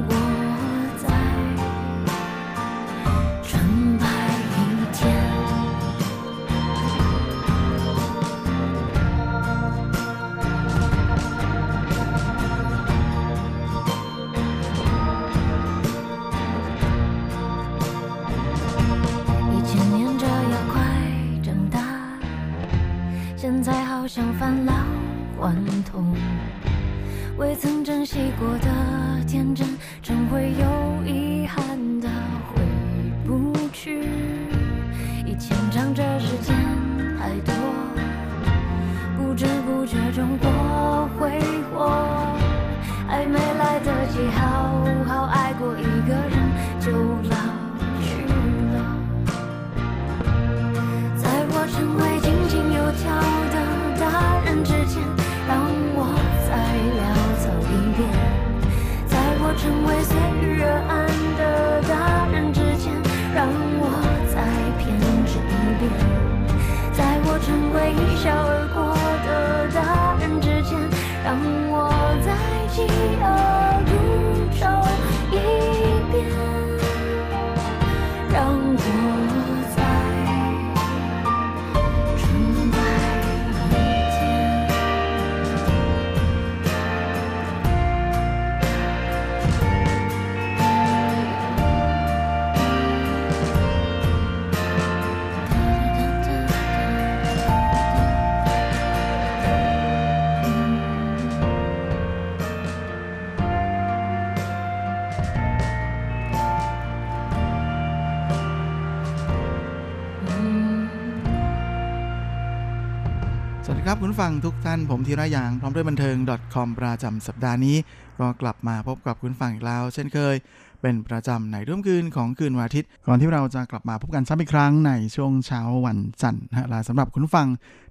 สวัสดีครับคุณฟังทุกท่านผมธีระยางพร้อมด้วยบันเทิง .com ประจำสัปดาห์นี้ ก็กลับมาพบกับคุณฟังอีกแล้ว เช่นเคย เป็นประจำในร่มคืนของคืนวันอาทิตย์ ก่อนที่เราจะกลับมาพบกันซ้ำอีกครั้งในช่วงเช้าวันจันทร์นะและสำหรับคุณฟัง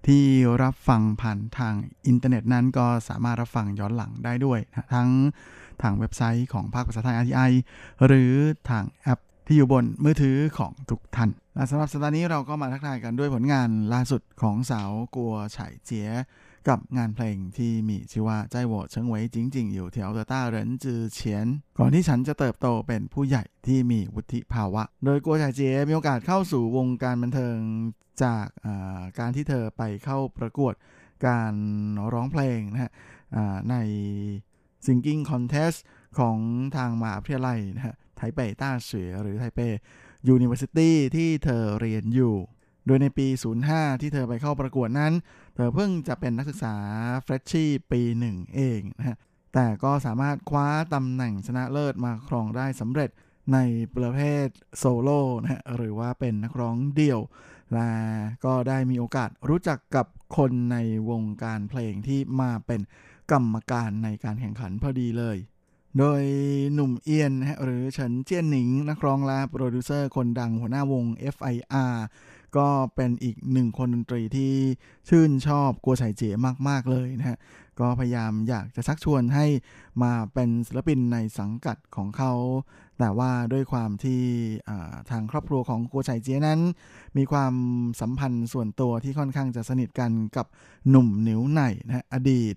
ที่รับฟังผ่านทางอินเทอร์เน็ตนั้นก็สามารถรับฟังย้อนหลังได้ด้วยนะทั้งทางเว็บไซต์ของภาคภาษาไทย RTI หรือทางแอป ที่อยู่บนมือถือของทุกท่าน และสำหรับสัปดาห์นี้เราก็มาทักทายกันด้วยผลงานล่าสุดของสาวกัวไฉเจียกับงานเพลงที่มีชื่อว่าใจโหวเชิงไว้จริง ๆ อยู่แถวเตอร์ต้าเหรินจือเฉียน ก่อนที่ฉันจะเติบโตเป็นผู้ใหญ่ที่มีวุฒิภาวะ โดยกัวไฉเจียมีโอกาสเข้าสู่วงการบันเทิงจากการที่เธอไปเข้าประกวดการร้องเพลงนะฮะใน Singing Contest ของทางมหาวิทยาลัยนะฮะ ไทเปต้าเสือหรือไทเปUniversity ที่เธอเรียนอยู่ โดยในปี 05 ที่เธอไปเข้าประกวดนั้น เธอเพิ่งจะเป็นนักศึกษาเฟรชชี่ปีหนึ่งเองนะฮะ แต่ก็สามารถคว้าตำแหน่งชนะเลิศมาครองได้สำเร็จในประเภทโซโล่นะฮะหรือว่าเป็นนักร้องเดี่ยว และก็ได้มีโอกาสรู้จักกับคนในวงการเพลงที่มาเป็นกรรมการในการแข่งขันพอดีเลย โดยหนุ่มเอียนนะฮะหรือเฉินเจี้ยนหนิง นักร้องและโปรดิวเซอร์คนดังหัวหน้าวง FIR ก็เป็นอีกหนึ่งคนดนตรีที่ชื่นชอบกัวไฉเจ๋มาก ๆ เลยนะฮะ ก็พยายามอยากจะชักชวนให้มาเป็นศิลปินในสังกัดของเขา แต่ว่าด้วยความที่ทางครอบครัวของกัวไฉเจียนั้น มีความสัมพันธ์ส่วนตัวที่ค่อนข้างจะสนิทกันกับหนุ่มหนิวไหนนะฮะอดีต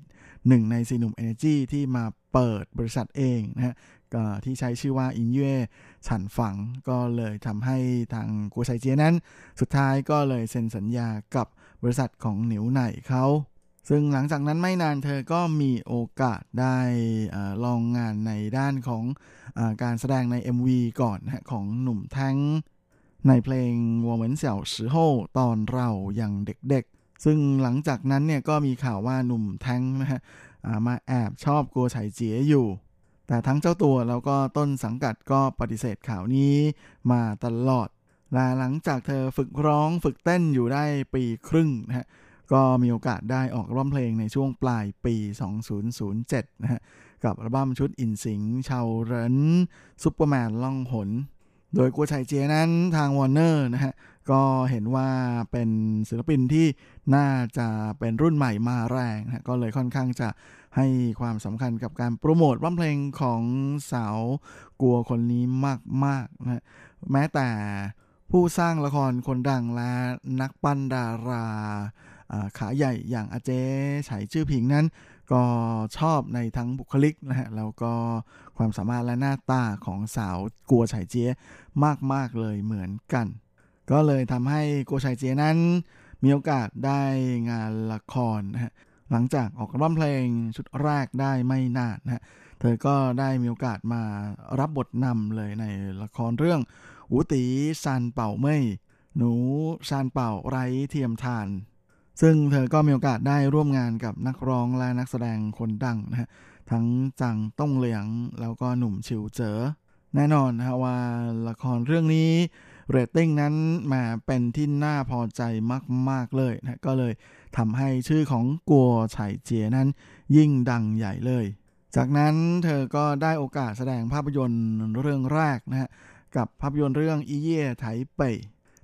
หนึ่งในสีหนุ่ม Energy ที่มา เปิดบริษัทเองนะฮะก็ที่ใช้ชื่อว่าอินเย่ฉันฝังก็เลยทำให้ทางกัวไฉเจียนั้น สุดท้ายก็เลยเซ็นสัญญากับบริษัทของหนิวไหนเขาซึ่งหลังจากนั้นไม่นานเธอก็มีโอกาสได้ลองงานในด้านของอการแสดงใน MV ก่อนนะของหนุ่มแท้งในเพลงวัวเหมือนเสี่ยวสือโฮตอนเราอย่างเด็กๆ ซึ่งหลังจากนั้นเนี่ยก็มีข่าวว่าหนุ่มแท้งนะฮะ มาแอบชอบกัวไฉเจียอยู่ แต่ทั้งเจ้าตัวแล้วก็ต้นสังกัดก็ปฏิเสธข่าวนี้มาตลอดและหลังจากเธอฝึกร้องฝึกเต้นอยู่ได้ปีครึ่งนะฮะก็มีโอกาสได้ออกร้องเพลงในช่วงปลายปี 2007 นะฮะกับอัลบั้มชุด隱形超人 ซุปเปอร์แมนล่องหน โดยกัวไฉเจียนั้นทางวอร์เนอร์นะฮะก็เห็นว่าเป็นศิลปินที่น่าจะเป็นรุ่นใหม่มาแรงนะก็เลยค่อนข้างจะให้ความสำคัญกับการโปรโมทผลงานเพลงของสาวกัวคนนี้มากๆนะแม้แต่ผู้สร้างละครคนดังและนักปั้นดาราขาใหญ่อย่างแองจี้ไฉจื้อผิงนั้น ก็ชอบในทั้งบุคลิกนะฮะแล้วก็ความสามารถและหน้าตาของสาวกัวไฉเจียมาก ๆ เลยเหมือนกัน ก็เลยทำให้กัวไฉเจียนั้น มีโอกาสได้งานละครนะฮะหลังจากออกร้องเพลงชุดแรกได้ไม่นานนะฮะเธอก็ได้มีโอกาสมารับบทนำเลยในละครเรื่องอูตีซานเป่าเม่ยหนูซานเป่าไร้เทียมทาน ซึ่งเธอก็มีโอกาสได้ร่วมงานกับนักร้องและนักแสดงคนดังนะฮะทั้งจังต้องเหลียง แล้วก็หนุ่มชิวเจอแน่นอนนะว่าละครเรื่องนี้เรตติ้งนั้นมาเป็นที่น่าพอใจมาก ๆ เลยนะก็เลยทำให้ชื่อของกัวไฉเจียนั้นยิ่งดังใหญ่เลย จากนั้นเธอก็ได้โอกาสแสดงภาพยนตร์เรื่องแรกนะฮะกับภาพยนตร์เรื่องอีเย่ไถเป่ย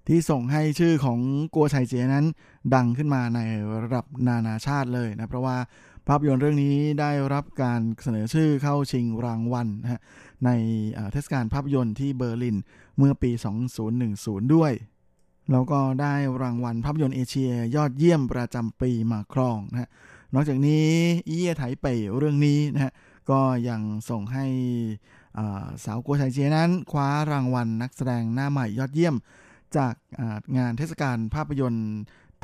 ที่ส่งให้ชื่อของกัวไฉเจียนั้น ดังขึ้นมาในระดับนานาชาติเลยนะเพราะว่าภาพยนตร์เรื่องนี้ได้รับการเสนอชื่อเข้าชิงรางวัลนะฮะในเทศกาลภาพยนตร์ที่เบอร์ลินเมื่อปี 2010 ด้วย แล้วก็ได้รางวัลภาพยนตร์เอเชียยอดเยี่ยมประจำปีมาครองนะฮะนอกจากนี้เยี่ยไถเป่เรื่องนี้นะฮะก็ยังส่งให้สาวกัวไฉเจียนั้น คว้ารางวัลนักแสดงหน้าใหม่ยอดเยี่ยมจากงานเทศกาลภาพยนตร์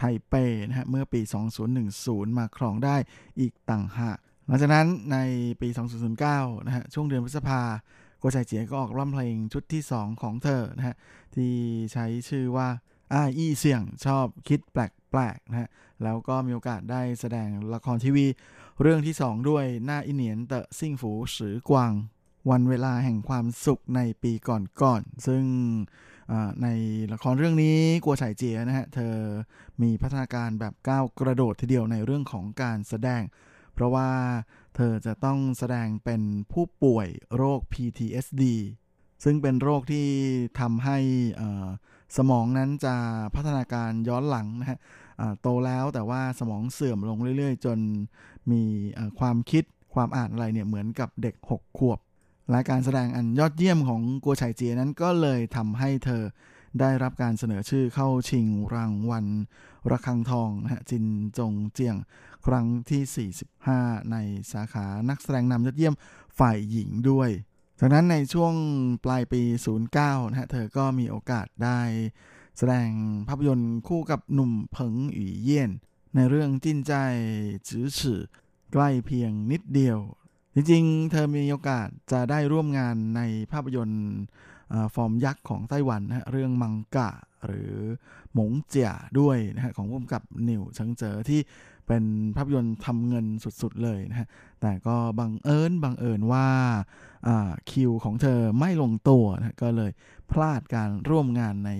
ไทเปนะฮะเมื่อปี 2010 มาครองได้อีกต่างหากหลังจากนั้นในปี 2009 นะฮะช่วงเดือนพฤษภาโกชัยเจียก็ออกร้องเพลงชุดที่ 2 ของเธอนะฮะที่ใช้ชื่อว่าอ้าอี้เสี่ยงชอบคิดแปลกๆนะฮะแล้วก็มีโอกาสได้แสดงละครทีวี เรื่องที่ 2 ด้วยหน้าอินเนียนเตะซิ่งฝูสือกวาง วันเวลาแห่งความสุขในปีก่อนๆซึ่ง ในละครเรื่องนี้กัวไฉเจียนะฮะ เธอมีพัฒนาการแบบก้าวกระโดดทีเดียวในเรื่องของการแสดง เพราะว่าเธอจะต้องแสดงเป็นผู้ป่วยโรค PTSD ซึ่งเป็นโรคที่ทำให้สมองนั้นจะพัฒนาการย้อนหลังนะฮะโตแล้วแต่ว่าสมองเสื่อมลงเรื่อยๆ จนมีความคิดความอ่านอะไรเนี่ยเหมือนกับเด็ก 6 ขวบ และการแสดงอันยอดเยี่ยมของกัวไฉเจียนั้นก็เลยทำให้เธอได้รับการเสนอชื่อเข้าชิงรางวัลระฆังทองนะฮะจินจงเจียงครั้งที่ 45 ในสาขานักแสดงนำยอดเยี่ยมฝ่ายหญิงด้วย จากนั้นในช่วงปลายปี 09 นะฮะเธอก็มีโอกาสได้แสดงภาพยนตร์คู่กับหนุ่มเผิงหยี่เยี่ยน ในเรื่องจิ้นใจจื้อฉื่อใกล้เพียงนิดเดียว จริงๆ เธอมีโอกาสจะได้ร่วมงานในภาพยนตร์ฟอร์มยักษ์ของไต้หวันนะฮะเรื่องมังกะหรือหมงเจียด้วยนะฮะของพุ่มกับนิวเฉิงเจอที่เป็นภาพยนตร์ทำเงินสุดๆเลยนะฮะแต่ก็บังเอิญบังเอิญว่าคิวของเธอไม่ลงตัวนะก็เลยพลาดการร่วมงานใน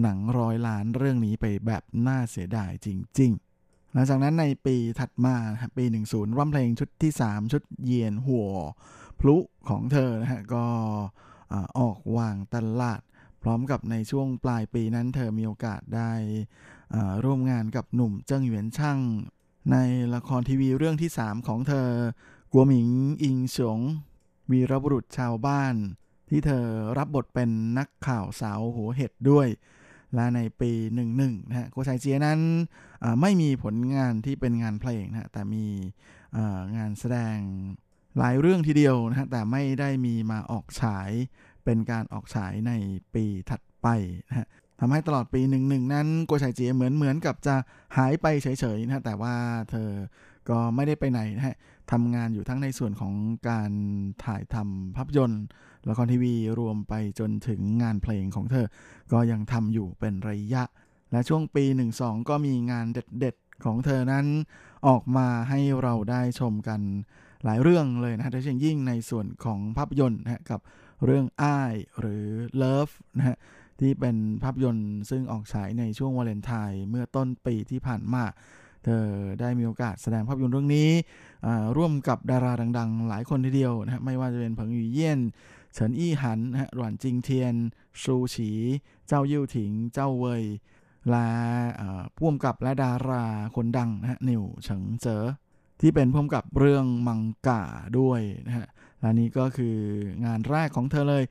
หนังร้อยล้านเรื่องนี้ไปแบบน่าเสียดายจริง ๆ หลังจากนั้นในปีถัดมาปี 10 ร่ำเพลงชุดที่ 3 ชุดเยียนหัวพลุของเธอนะฮะก็ออกวางตลาด พร้อมกับในช่วงปลายปีนั้นเธอมีโอกาสได้ร่วมงานกับหนุ่มเจิ้งหยวนช่าง ในละครทีวีเรื่องที่ 3 ของเธอ กัวหมิงอิงสงวีรบุรุษชาวบ้าน ที่เธอรับบทเป็นนักข่าวสาวหัวเห็ดด้วย และในปี 11นะฮะโกชัยเจียนั้นไม่มีผลงานที่เป็นงานเพลงนะฮะแต่มีงานแสดงหลายเรื่องทีเดียวนะฮะแต่ไม่ได้มีมาออกฉายเป็นการออกฉายในปีถัดไปนะฮะทำให้ตลอดปีหนึ่งหนึ่งนั้นโกชัยเจียเหมือนเหมือนกับจะหายไปเฉยๆนะฮะแต่ว่าเธอก็ไม่ได้ไปไหนนะฮะทำงานอยู่ทั้งในส่วนของการถ่ายทำภาพยนตร์ ละครทีวีรวมไปจนถึงงานเพลงของเธอ ก็ยังทำอยู่เป็นระยะ และช่วงปี 12 ก็มีงานเด็ดๆ ของเธอนั้น ออกมาให้เราได้ชมกันหลายเรื่องเลยนะฮะโดยเฉพาะยิ่งในส่วนของภาพยนตร์นะฮะกับเรื่องอ้ายหรือ Love นะฮะที่เป็นภาพยนตร์ซึ่งออกฉายในช่วงวาเลนไทน์เมื่อต้นปีที่ผ่านมา เธอได้มีโอกาสแสดงภาพยนตร์เรื่องนี้ ร่วมกับดาราดัง ๆ หลายคนทีเดียวนะฮะไม่ว่าจะเป็นเผิงหยูเยี่ยน เฉินอี้หันฮะหลวนจิงเทียนชูฉี เจ้ายิ่วถิง เจ้าเวยและพ่วงกับและดาราคนดังนะฮะนิวเฉิงเจอที่เป็นพ่วงกับเรื่องมังกาด้วยนะฮะและนี้ก็คืองานแรกของเธอเลย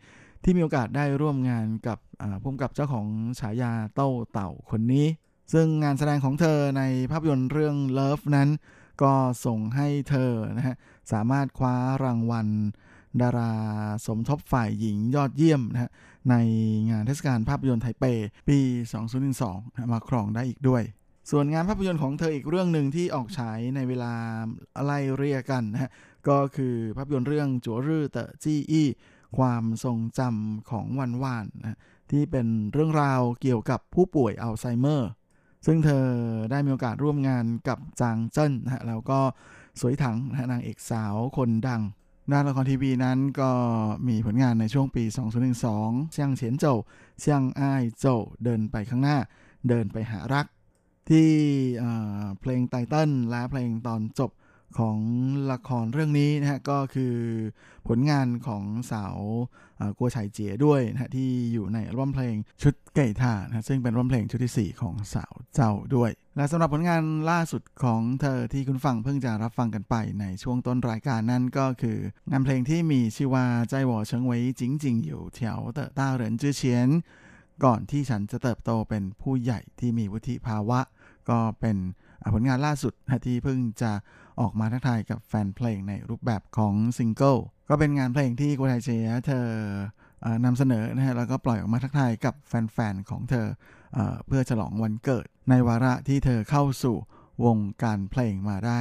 ที่มีโอกาสได้ร่วมงานกับพุ่มกับเจ้าของฉายาเต้าเต่าคนนี้ ซึ่งงานแสดงของเธอในภาพยนตร์เรื่อง Love นั้น ก็ส่งให้เธอนะฮะสามารถคว้ารางวัล ดาราสมทบฝ่ายหญิงยอดเยี่ยมนะฮะในงานเทศกาลภาพยนตร์ไทเป ปี 2012 มาครองได้อีกด้วย ส่วนงานภาพยนตร์ของเธออีกเรื่องหนึ่งที่ออกฉายในเวลาอะไล่เรียกันนะฮะก็คือภาพยนตร์เรื่องจัวรื่อเตอจี้อี้ความทรงจำของวันวานนะที่เป็นเรื่องราวเกี่ยวกับผู้ป่วยอัลไซเมอร์ ซึ่งเธอได้มีโอกาสร่วมงานกับจางเจิ้นนะแล้วก็สวยถังนะนางเอกสาวคนดัง ด้านละครทีวีนั้นก็มีผลงานในช่วงปี 2012 เซียงเฉียนโจวเซียงอ้ายโจวเดินไปข้างหน้า เดินไปหารัก ที่เพลงไตเติ้ลและเพลงตอนจบ ของละครเรื่องนี้นะฮะก็คือผลงานของสาวกัวชัเจียด้วยนะะที่อยู่ในร่วมเพลงชุดไก่ท่านะซึ่งเป็นร่วมเพลงชุดที่ 4 ของสาวเจ้าด้วย และสำหรับผลงานล่าสุดของเธอที่คุณฟังเพิ่งจะรับฟังกันไปในช่วงต้นรายการนั้นก็คืองานเพลงที่มีชื่อว่าใจหวอเชิงไว้จริงจริงอยู่แถวเตอต้าเหรินจื้อเฉียนก่อนที่ฉันจะเติบโตเป็นผู้ใหญ่ที่มีวุฒิภาวะ ก็เป็นผลงานล่าสุดที่เพิ่งจะ ออกมาทักทายกับแฟนเพลงในรูปแบบของซิงเกิลก็เป็นงานเพลงที่กุไทเชียเธอนำเสนอนะฮะแล้วก็ปล่อยออกมาทักทายกับแฟนๆของเธอเอเพื่อฉลองวันเกิด ในวาระที่เธอเข้าสู่วงการเพลงมาได้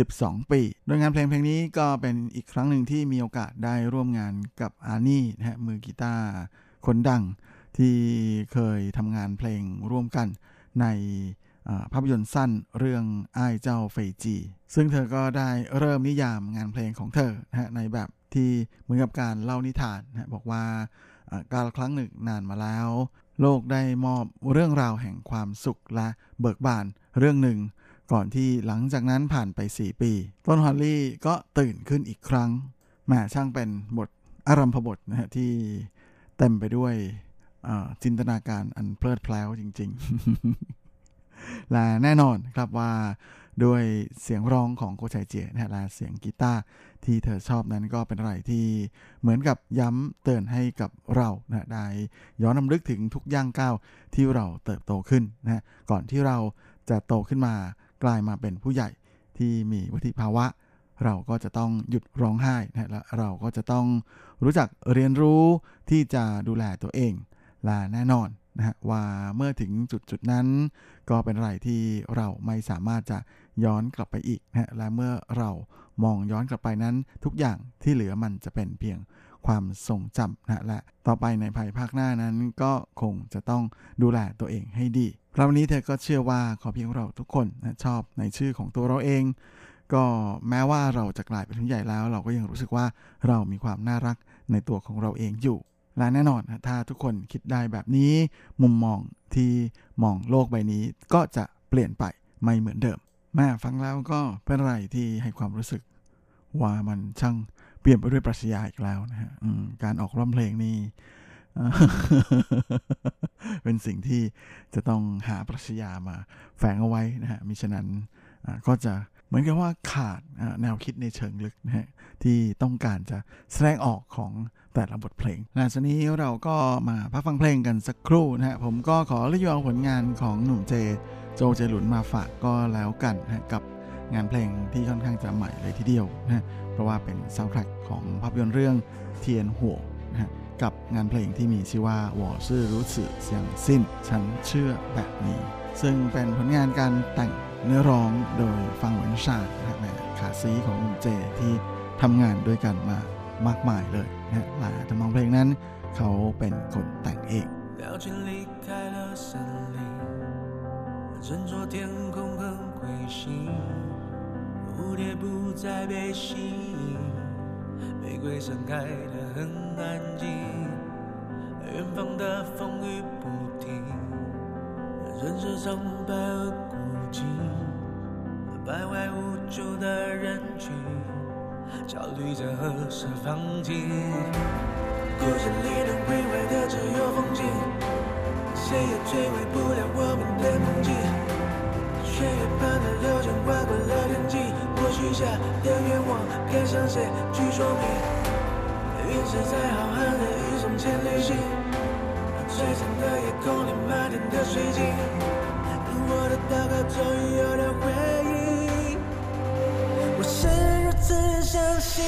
12 ปี โดยงานเพลงเพลงนี้ก็เป็นอีกครั้งหนึ่งที่มีโอกาสได้ร่วมงานกับอานี่นะฮะมือกีตาร์คนดังที่เคยทำงานเพลงร่วมกันใน ภาพยนตร์สั้นเรื่องอ้ายเจ้าเฟยจี ซึ่งเธอก็ได้เริ่มนิยามงานเพลงของเธอนะในแบบที่เหมือนกับการเล่านิทานนะบอกว่าการครั้งหนึ่งนานมาแล้ว โลกได้มอบเรื่องราวแห่งความสุขและเบิกบานเรื่องหนึ่ง ก่อนที่หลังจากนั้นผ่านไป 4 ปี ต้นฮอลลี่ก็ตื่นขึ้นอีกครั้งแหมช่างเป็นบทอารัมพบทนะฮะที่เต็มไปด้วยจินตนาการอันเพลิดเพลินจริง ๆ และแน่นอนครับว่าด้วยเสียงร้องของโกชัยเจียนะและเสียงกีตาร์ที่เธอชอบนั้นก็เป็นอะไรที่เหมือนกับย้ำเตือนให้กับเรานะได้ย้อนนำลึกถึงทุกย่างก้าวที่เราเติบโตขึ้นนะก่อนที่เราจะโตขึ้นมากลายมาเป็นผู้ใหญ่ที่มีวุฒิภาวะ เราก็จะต้องหยุดร้องไห้นะและเราก็จะต้องรู้จักเรียนรู้ที่จะดูแลตัวเองและแน่นอน นะฮะว่าเมื่อถึงจุดจุดนั้น ก็เป็นอะไรที่เราไม่สามารถจะย้อนกลับไปอีกนะฮะและเมื่อเรามองย้อนกลับไปนั้น ทุกอย่างที่เหลือมันจะเป็นเพียงความทรงจำนะและต่อไปในภายภาคหน้านั้นก็คงจะต้องดูแลตัวเองให้ดีคราวนี้เธอก็เชื่อว่าขอเพียงเราทุกคนนะชอบในชื่อของตัวเราเอง ก็แม้ว่าเราจะกลายเป็นผู้ใหญ่แล้ว เราก็ยังรู้สึกว่าเรามีความน่ารักในตัวของเราเองอยู่ และแน่นอนนะถ้าทุกคนคิดได้แบบนี้ มุมมองที่มองโลกใบนี้ก็จะเปลี่ยนไปไม่เหมือนเดิม แม่ฟังแล้วก็เป็นอะไรที่ให้ความรู้สึก ว่ามันช่างเปลี่ยนไปด้วยปรัชญาอีกแล้วนะฮะการออกร้องเพลงนี่เป็นสิ่งที่จะต้องหาปรัชญามาแฝงเอาไว้นะฮะมิฉะนั้นก็จะ เหมือนกับว่าขาดแนวคิดในเชิงลึกนะฮะที่ต้องการจะแสดงออกของแต่ละบทเพลงหลังจากนี้เราก็มาพักฟังเพลงกันสักครู่นะฮะผมก็ขอเลือกเอาผลงานของหนุ่ม Jay โจวเจ ี๋ยหลุนมาฝากก็แล้วกันนะกับงานเพลงที่ค่อนข้างจะใหม่เลยทีเดียวนะเพราะว่าเป็นซาวด์แทร็กของภาพยนตร์เรื่องเทียนหัวนะกับงานเพลงที่มีชื่อว่าวอซื่อรู้สึกเสียงสิ้น ฉันเชื่อแบบนี้ ซึ่งเป็นผลงานการแต่ง เนื้อร้องโดยฟังเหวินชานะฮะขาซีของหนุ่มเจที่ทำงานด้วยกันมามากมายเลยนะหลายทำนองเพลงนั้นเขาเป็นคนแต่งเอง 了解离开了森林，斟酌天空很灰心，蝴蝶不再被吸引，玫瑰盛开的很安静，远方的风雨不停，人是苍白 而孤寂，徘徊无助的人群，焦虑着何时放弃。故事里能毁坏的只有风景，谁也摧毁不了我们的梦境。血液般的流淌，划过了天际。我许下的愿望，该向谁去说明？陨石在浩瀚的宇宙间旅行，璀璨的夜空里漫天的水晶。我的祷告终于有了回应。我是如此相信，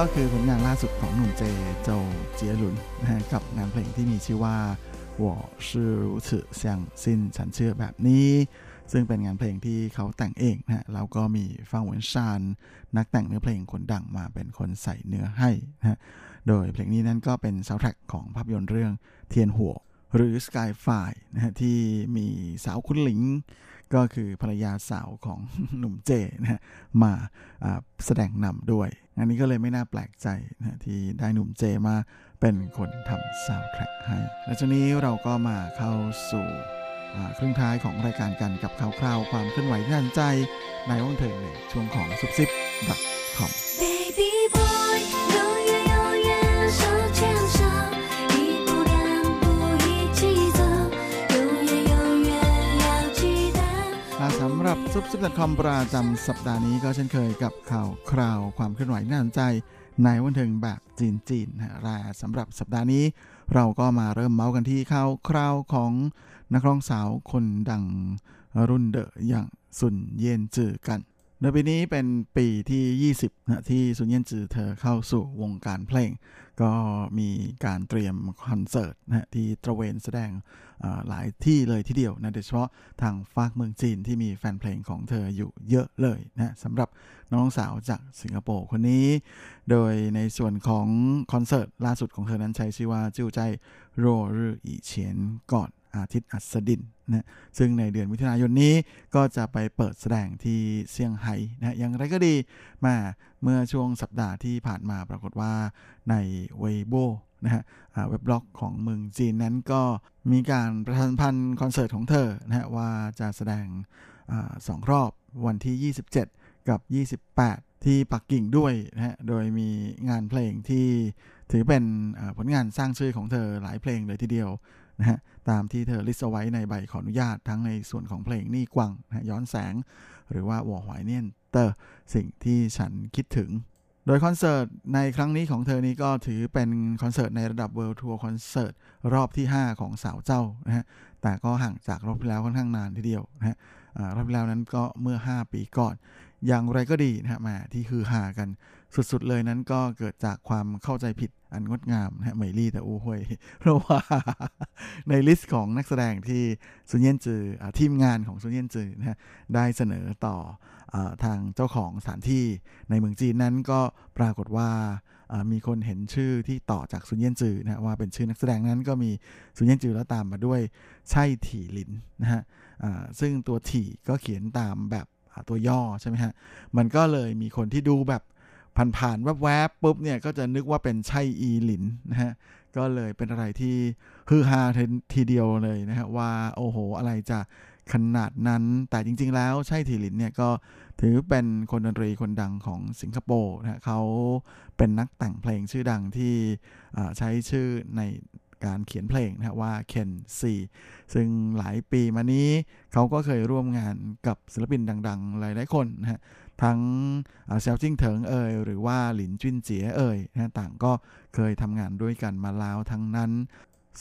ก็คือผลงานล่าสุดของหนุ่มเจโจเจียหลุนนะฮะกับงานเพลงที่มีชื่อว่า 我是如此相信ฉันเชื่อแบบนี้ ซึ่งเป็นงานเพลงที่เขาแต่งเองนะแล้วก็มีฟังเหวินชานนักแต่งเนื้อเพลงคนดังมาเป็นคนใส่เนื้อให้นะโดยเพลงนี้นั้นก็เป็นซาวด์แทร็กของภาพยนตร์เรื่องเทียนหัว หรือ Skyfire นะฮะที่มีสาวคุณหลิง ก็คือภรรยาสาวของ หนุ่มเจนะฮะมาแสดงนำด้วย อันนี้ก็เลยไม่น่าแปลกใจนะที่ได้หนุ่มเจมาเป็นคนทำซาวด์แทร็กให้ และช่วงนี้เราก็มาเข้าสู่ครึ่งท้ายของรายการกันกับข่าวคราวความเคลื่อนไหวที่น่าสนใจในวันเถิงในช่วงของซุปซิปดอทคอม รับซุปซิป .com ประจำสัปดาห์นี้ก็เช่นเคยกับข่าวคราวความเคลื่อนไหวน่าสนใจในวันเทิงแบบจีนๆนะฮะและสำหรับสัปดาห์นี้ เราก็มาเริ่มเมาส์กันที่ข่าวคราวของนักร้องสาวคนดังรุ่นเดอะอย่างซุนเย็นจือกันในปีนี้เป็นปีที่ 20นะที่ซุนเย็นจือเธอเข้าสู่วงการเพลง ก็มีการเตรียมคอนเสิร์ตนะที่ตระเวนแสดงหลายที่เลยทีเดียวนะโดยเฉพาะทางฟากเมืองจีนที่มีแฟนเพลงของเธออยู่เยอะเลยนะสำหรับน้องสาวจากสิงคโปร์คนนี้ โดยในส่วนของคอนเสิร์ตล่าสุดของเธอนั้นใช้ชื่อว่าจิ้วใจโรรืออีเฉียนก่อนอาทิตย์อัสดินนะซึ่งในเดือนมิถุนายนนี้ก็จะไปเปิดแสดงที่เซี่ยงไฮ้นะอย่างไรก็ดีมา เมื่อช่วงสัปดาห์ที่ผ่านมาปรากฏว่าในเวโบนะฮะเว็บบล็อกของเมืองจีนนั้นก็มีการประชาสัมพันธ์คอนเสิร์ตของเธอนะฮะว่าจะแสดงสองรอบวันที่ 27 กับ 28 ที่ปักกิ่งด้วยนะฮะโดยมีงานเพลงที่ถือเป็นผลงานสร้างชื่อของเธอหลายเพลงเลยทีเดียวนะฮะตามที่เธอลิสต์เอาไว้ในใบขออนุญาตทั้งในส่วนของเพลงนี่กวังนะย้อนแสง หรือว่า我懷念 的 สิ่งที่ฉันคิดถึง โดยคอนเสิร์ตในครั้งนี้ของเธอนี้ก็ถือเป็นคอนเสิร์ตในระดับ World Tour คอนเสิร์ตรอบที่ 5 ของสาวเจ้านะฮะ แต่ก็ห่างจากรอบที่แล้วค่อนข้างนานทีเดียวนะฮะรอบที่แล้วนั้นก็เมื่อ 5 ปีก่อน อย่างไรก็ดีนะฮะมาที่ฮือฮากันสุดๆเลยนั้นก็เกิดจากความเข้าใจผิดอันงดงามนะฮะ美麗的誤會 เพราะว่าในลิสต์ของนักแสดงที่ซุนเยียนจือทีมงานของซุนเยียนจือนะฮะได้เสนอต่อ ทางเจ้าของสถานที่ในเมืองจีนนั้นก็ปรากฏว่ามีคนเห็นชื่อที่ต่อจากซุนเยียนจือนะว่าเป็นชื่อนักแสดงนั้นก็มีซุนเยียนจือแล้วตามมาด้วยใช่ถี่หลินนะฮะซึ่งตัวถี่ก็เขียนตามแบบตัวย่อใช่ไหมฮะมันก็เลยมีคนที่ดูแบบผ่านๆแวบๆปุ๊บเนี่ยก็จะนึกว่าเป็นใช่อีหลินนะฮะก็เลยเป็นอะไรที่ฮือฮาทีเดียวเลยนะฮะว่าโอ้โหอะไรจะ ขนาดนั้น แต่จริง ๆ แล้วใช่ทีลินเนี่ยก็ถือเป็นคนดนตรีคนดังของสิงคโปร์นะเขาเป็นนักแต่งเพลงชื่อดังที่ใช้ชื่อในการเขียนเพลงนะว่าเคนซีซึ่งหลายปีมานี้เขาก็เคยร่วมงานกับศิลปินดัง ๆ หลาย ๆ คนนะฮะทั้งเซียวจิ้งเถิงเอ่ยหรือว่าหลินจวิ้นเจี๋ยเอ่ยนะต่างก็เคยทำงานด้วยกันมาแล้วทั้งนั้น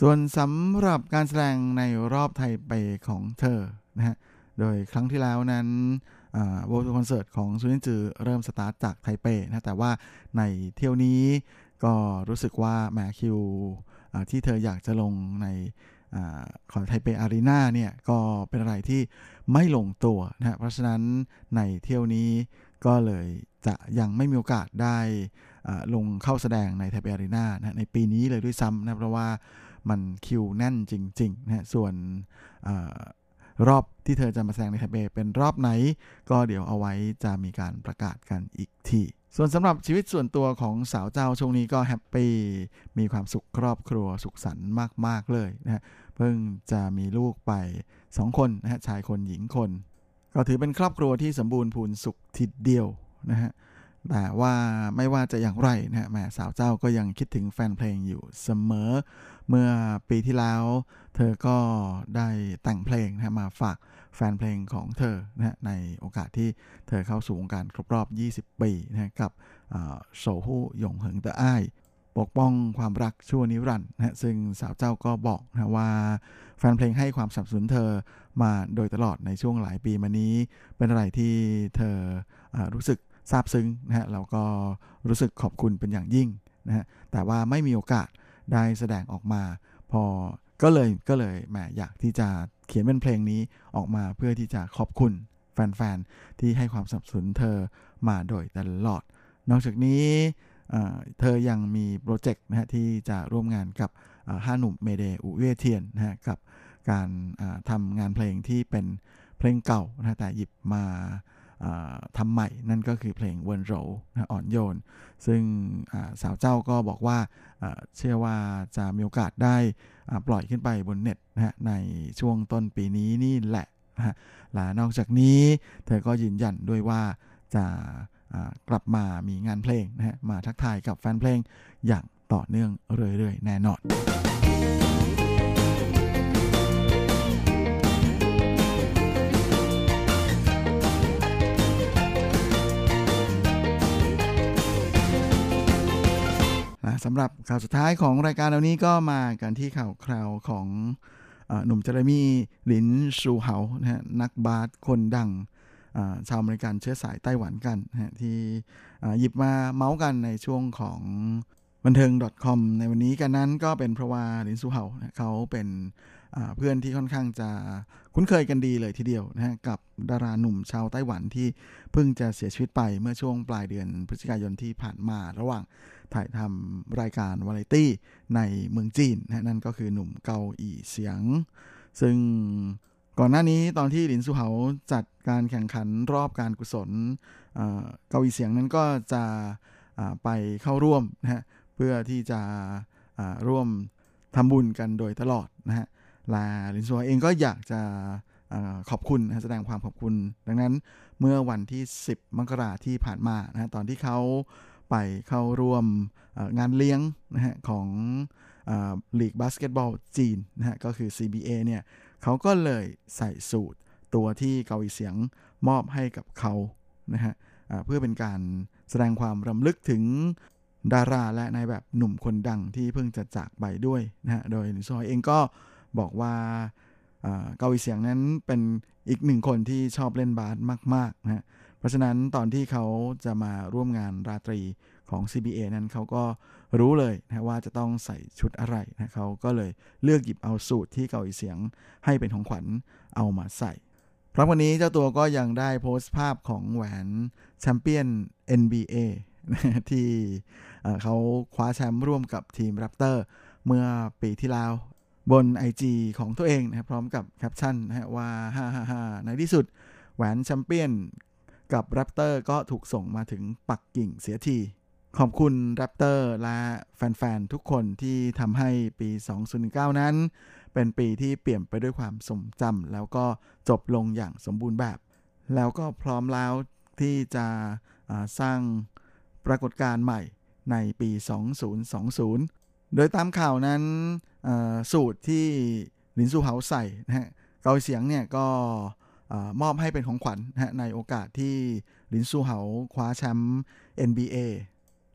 ส่วนสำหรับการแสดงในรอบไทยเปของเธอ นะฮะ โดยครั้งที่แล้วนั้น World คอนเสิร์ตของซุนเยี่ยนจือเริ่มสตาร์ทจากไทเปนะแต่ว่าในเที่ยวนี้ก็รู้สึกว่าแมคิวที่เธออยากจะลงในของไทเปอารีนาเนี่ยก็เป็นอะไรที่ไม่ลงตัวนะเพราะฉะนั้นในเที่ยวนี้ก็เลยจะยังไม่มีโอกาสได้ลงเข้าแสดงในไทเปอารีนานะในปีนี้เลยด้วยซ้ำนะเพราะว่ามันคิวแน่นจริงๆนะส่วน รอบที่เธอจะมาแสดงในไทเปเป็นรอบไหน ก็เดี๋ยวเอาไว้จะมีการประกาศกันอีกทีส่วนสำหรับชีวิตส่วนตัวของสาวเจ้าช่วงนี้ก็ happy มีความสุขครอบครัวสุขสันต์มาก ๆ เลยนะฮะเพิ่งจะมีลูกไป 2 คนนะฮะชายคนหญิงคน ก็ถือเป็นครอบครัวที่สมบูรณ์พูนสุขทีเดียวนะฮะแต่ว่าไม่ว่าจะอย่างไรนะฮะแม่สาวเจ้าก็ยังคิดถึงแฟนเพลงอยู่เสมอ เมื่อปีที่แล้ว เธอก็ได้แต่งเพลงนะมาฝากแฟนเพลงของเธอนะในโอกาสที่เธอเข้าสู่วงการครบรอบ 20 ปีนะกับโซฮู่หยงเหิงเตออ้ายปกป้องความรักชั่วนิรันดร์นะซึ่งสาวเจ้าก็บอกนะว่า แฟนเพลงให้ความสนับสนุนเธอมาโดยตลอดในช่วงหลายปีมานี้ เป็นอะไรที่เธออรู้สึกซาบซึ้งนะฮะแล้วก็รู้สึกขอบคุณเป็นอย่างยิ่งนะฮะแต่ว่าไม่มีโอกาส ได้แสดงออกมา พอก็เลยก็เลยแหมอยากที่จะเขียนเป็นเพลงนี้ออกมาเพื่อที่จะขอบคุณแฟนๆ ที่ให้ความสนับสนุนเธอมาโดยตลอด นอกจากนี้เธอยังมี project นะฮะที่จะร่วมงานกับห้าหนุ่ม Mayday อู่เยว่เทียนนะฮะกับการทำงานเพลงที่เป็นเพลงเก่านะแต่หยิบมา ทำใหม่นั่นก็คือเพลงเวิร์นโรนะอ่อนโยน ซึ่งสาวเจ้าก็บอกว่าเชื่อว่าจะมีโอกาสได้ปล่อยขึ้นไปบนเน็ตนะฮะในช่วงต้นปีนี้นี่แหละนะฮะและนอกจากนี้ เธอก็ยืนยันด้วยว่าจะกลับมามีงานเพลงนะฮะมาทักทายกับแฟนเพลงอย่างต่อเนื่องเรื่อยๆ แน่นอน สำหรับข่าวสุดท้ายของรายการเรานี้ก็มากันที่ข่าวคราวของหนุ่มเจเรมี่ลินชูเหานะฮะนักบาสคนดังชาวอเมริกันเชื้อสายไต้หวันกันนะที่หยิบมาเมาส์กันในช่วงของบันเทิง .com ในวันนี้กันนั้นก็เป็นเพราะว่าลินซูเฮาเขาเป็นเพื่อนที่ค่อนข้างจะคุ้นเคยกันดีเลยทีเดียวนะฮะกับดาราหนุ่มชาวไต้หวันที่เพิ่งจะเสียชีวิตไปเมื่อช่วงปลายเดือนพฤศจิกายนที่ผ่านมาระหว่าง ถ่ายทำรายการวาไรตี้ในเมืองจีนนะนั่นก็คือหนุ่มเกาอีเสียง ซึ่งก่อนหน้านี้ตอนที่หลินซูเหาจัดการแข่งขันรอบการกุศลเกาอีเสียงนั้นก็จะไปเข้าร่วมนะฮะเพื่อที่จะร่วมทำบุญกันโดยตลอดนะฮะลาลินซัวเองก็อยากจะขอบคุณแสดงความขอบคุณ ดังนั้นเมื่อวันที่ 10 มกราที่ผ่านมานะตอนที่เขา ไปเข้าร่วมงานเลี้ยงนะฮะของลีกบาสเกตบอลจีนนะฮะก็คือ CBA เนี่ยเขาก็เลยใส่สูตรตัวที่เกาหลีเสียงมอบให้กับเขานะฮะเพื่อเป็นการแสดงความรำลึกถึงดาราและนายแบบหนุ่มคนดังที่เพิ่งจะจากไปด้วยนะฮะโดยนิซอยเองก็บอกว่าเกาหลีเสียงนั้นเป็นอีกหนึ่งคนที่ชอบเล่นบาสมากๆนะฮะ เพราะฉะนั้นตอนที่เขาจะมาร่วมงานราตรีของ CBA นั้นเขาก็รู้เลยนะว่าจะต้องใส่ชุดอะไรนะเขาก็เลยเลือกหยิบเอาสูตรที่เกาหลีเสียงให้เป็นของขวัญเอามาใส่พร้อมวันนี้เจ้าตัวก็ยังได้โพสต์ภาพของแหวนแชมเปี้ยน NBA ที่เขาคว้าแชมป์ร่วมกับทีมแรปเตอร์เมื่อปีที่แล้วบน IG ของตัวเองนะพร้อมกับแคปชั่นนะว่าฮ่าฮ่าฮ่าในที่สุดแหวนแชมเปี้ยน กับ Raptors ก็ถูกส่งมาถึงปักกิ่งเสียที ขอบคุณ Raptors และแฟนๆ ทุกคนที่ทำให้ปี 2019 นั้น เป็นปีที่เปี่ยมไปด้วยความทรงจำแล้วก็จบลงอย่างสมบูรณ์แบบ แล้วก็พร้อมแล้วที่จะสร้างปรากฏการณ์ใหม่ในปี 2020 โดยตามข่าวนั้นสูตรที่ลินซูเฮาใส่นะฮะเกาเสียงเนี่ยก็ มอบให้เป็นของขวัญนในโอกาสที่ลินซูเหาคว้าแชมป์ NBA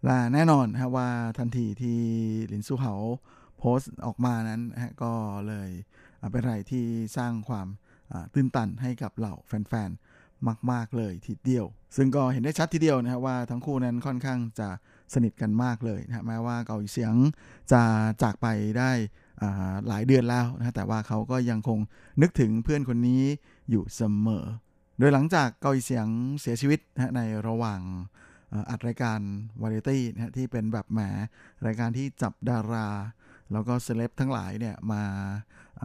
และแน่นอนนะว่าทันทีที่ลินซูเหาโพสต์ออกมานั้นนะก็เลยเป็นอะไรที่สร้างความตื้นตันให้กับเหล่าแฟนๆ มาก ๆ เลยทีเดียว ซึ่งก็เห็นได้ชัดทีเดียวนะว่าทั้งคู่นั้นค่อนข้างจะ สนิทกันมากเลยนะแม้ว่าเกาหลีเสียงจะจากไปได้หลายเดือนแล้วนะแต่ว่าเขาก็ยังคงนึกถึงเพื่อนคนนี้อยู่เสมอ โดยหลังจากเกาหลีเสียงเสียชีวิตนะในระหว่างอัดรายการวาไรตี้นะที่เป็นแบบแหมรายการที่จับดารา แล้วก็เซเลบทั้งหลายเนี่ยมา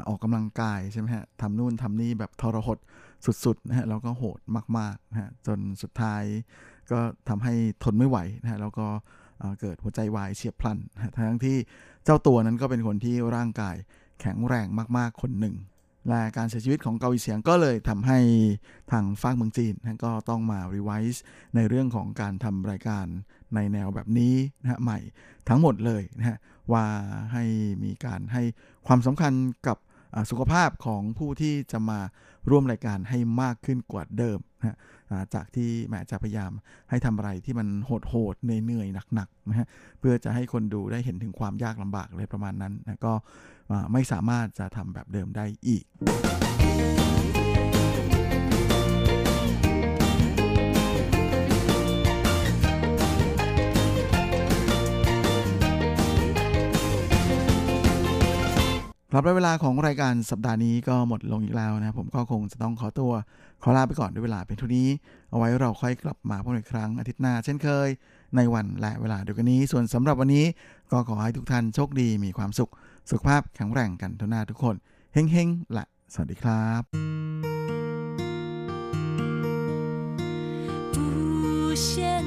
ออกกำลังกายใช่ไหมฮะทำนู่นทำนี่แบบทรหดสุดๆนะฮะแล้วก็โหดมากๆนะฮะจนสุดท้าย ก็ทำให้ทนไม่ไหวนะฮะแล้วก็เกิดหัวใจวายเฉียบพลันทั้งที่เจ้าตัวนั้นก็เป็นคนที่ร่างกายแข็งแรงมากๆคนหนึ่ง และการเสียชีวิตของเกาหลีเสียงก็เลยทำให้ทางฝั่งเมืองจีนก็ต้องมารีไวซ์ในเรื่องของการทำรายการในแนวแบบนี้นะฮะใหม่ทั้งหมดเลยนะฮะว่าให้มีการให้ความสำคัญกับสุขภาพของผู้ที่จะมาร่วมรายการให้มากขึ้นกว่าเดิมนะ จากที่แม่จะพยายามให้ทำอะไรที่มันโหดๆเหนื่อยๆหนักๆนะฮะเพื่อจะให้คนดูได้เห็นถึงความยากลำบากเลยประมาณนั้นนะก็ไม่สามารถจะทำแบบเดิมได้อีก ครับและเวลาของรายการสัปดาห์นี้ก็หมดลงอีกแล้วนะผมก็คงจะต้องขอตัวขอลาไปก่อนด้วยเวลาเป็นท่านี้ เอาไว้เราค่อยกลับมาพบกันอีกครั้งอาทิตย์หน้าเช่นเคย ในวันและเวลาเดียวกันนี้ ส่วนสำหรับวันนี้ก็ขอให้ทุกท่านโชคดีมีความสุข สุขภาพแข็งแรงกันทุกหน้าทุกคนเฮ้งๆละสวัสดีครับ不限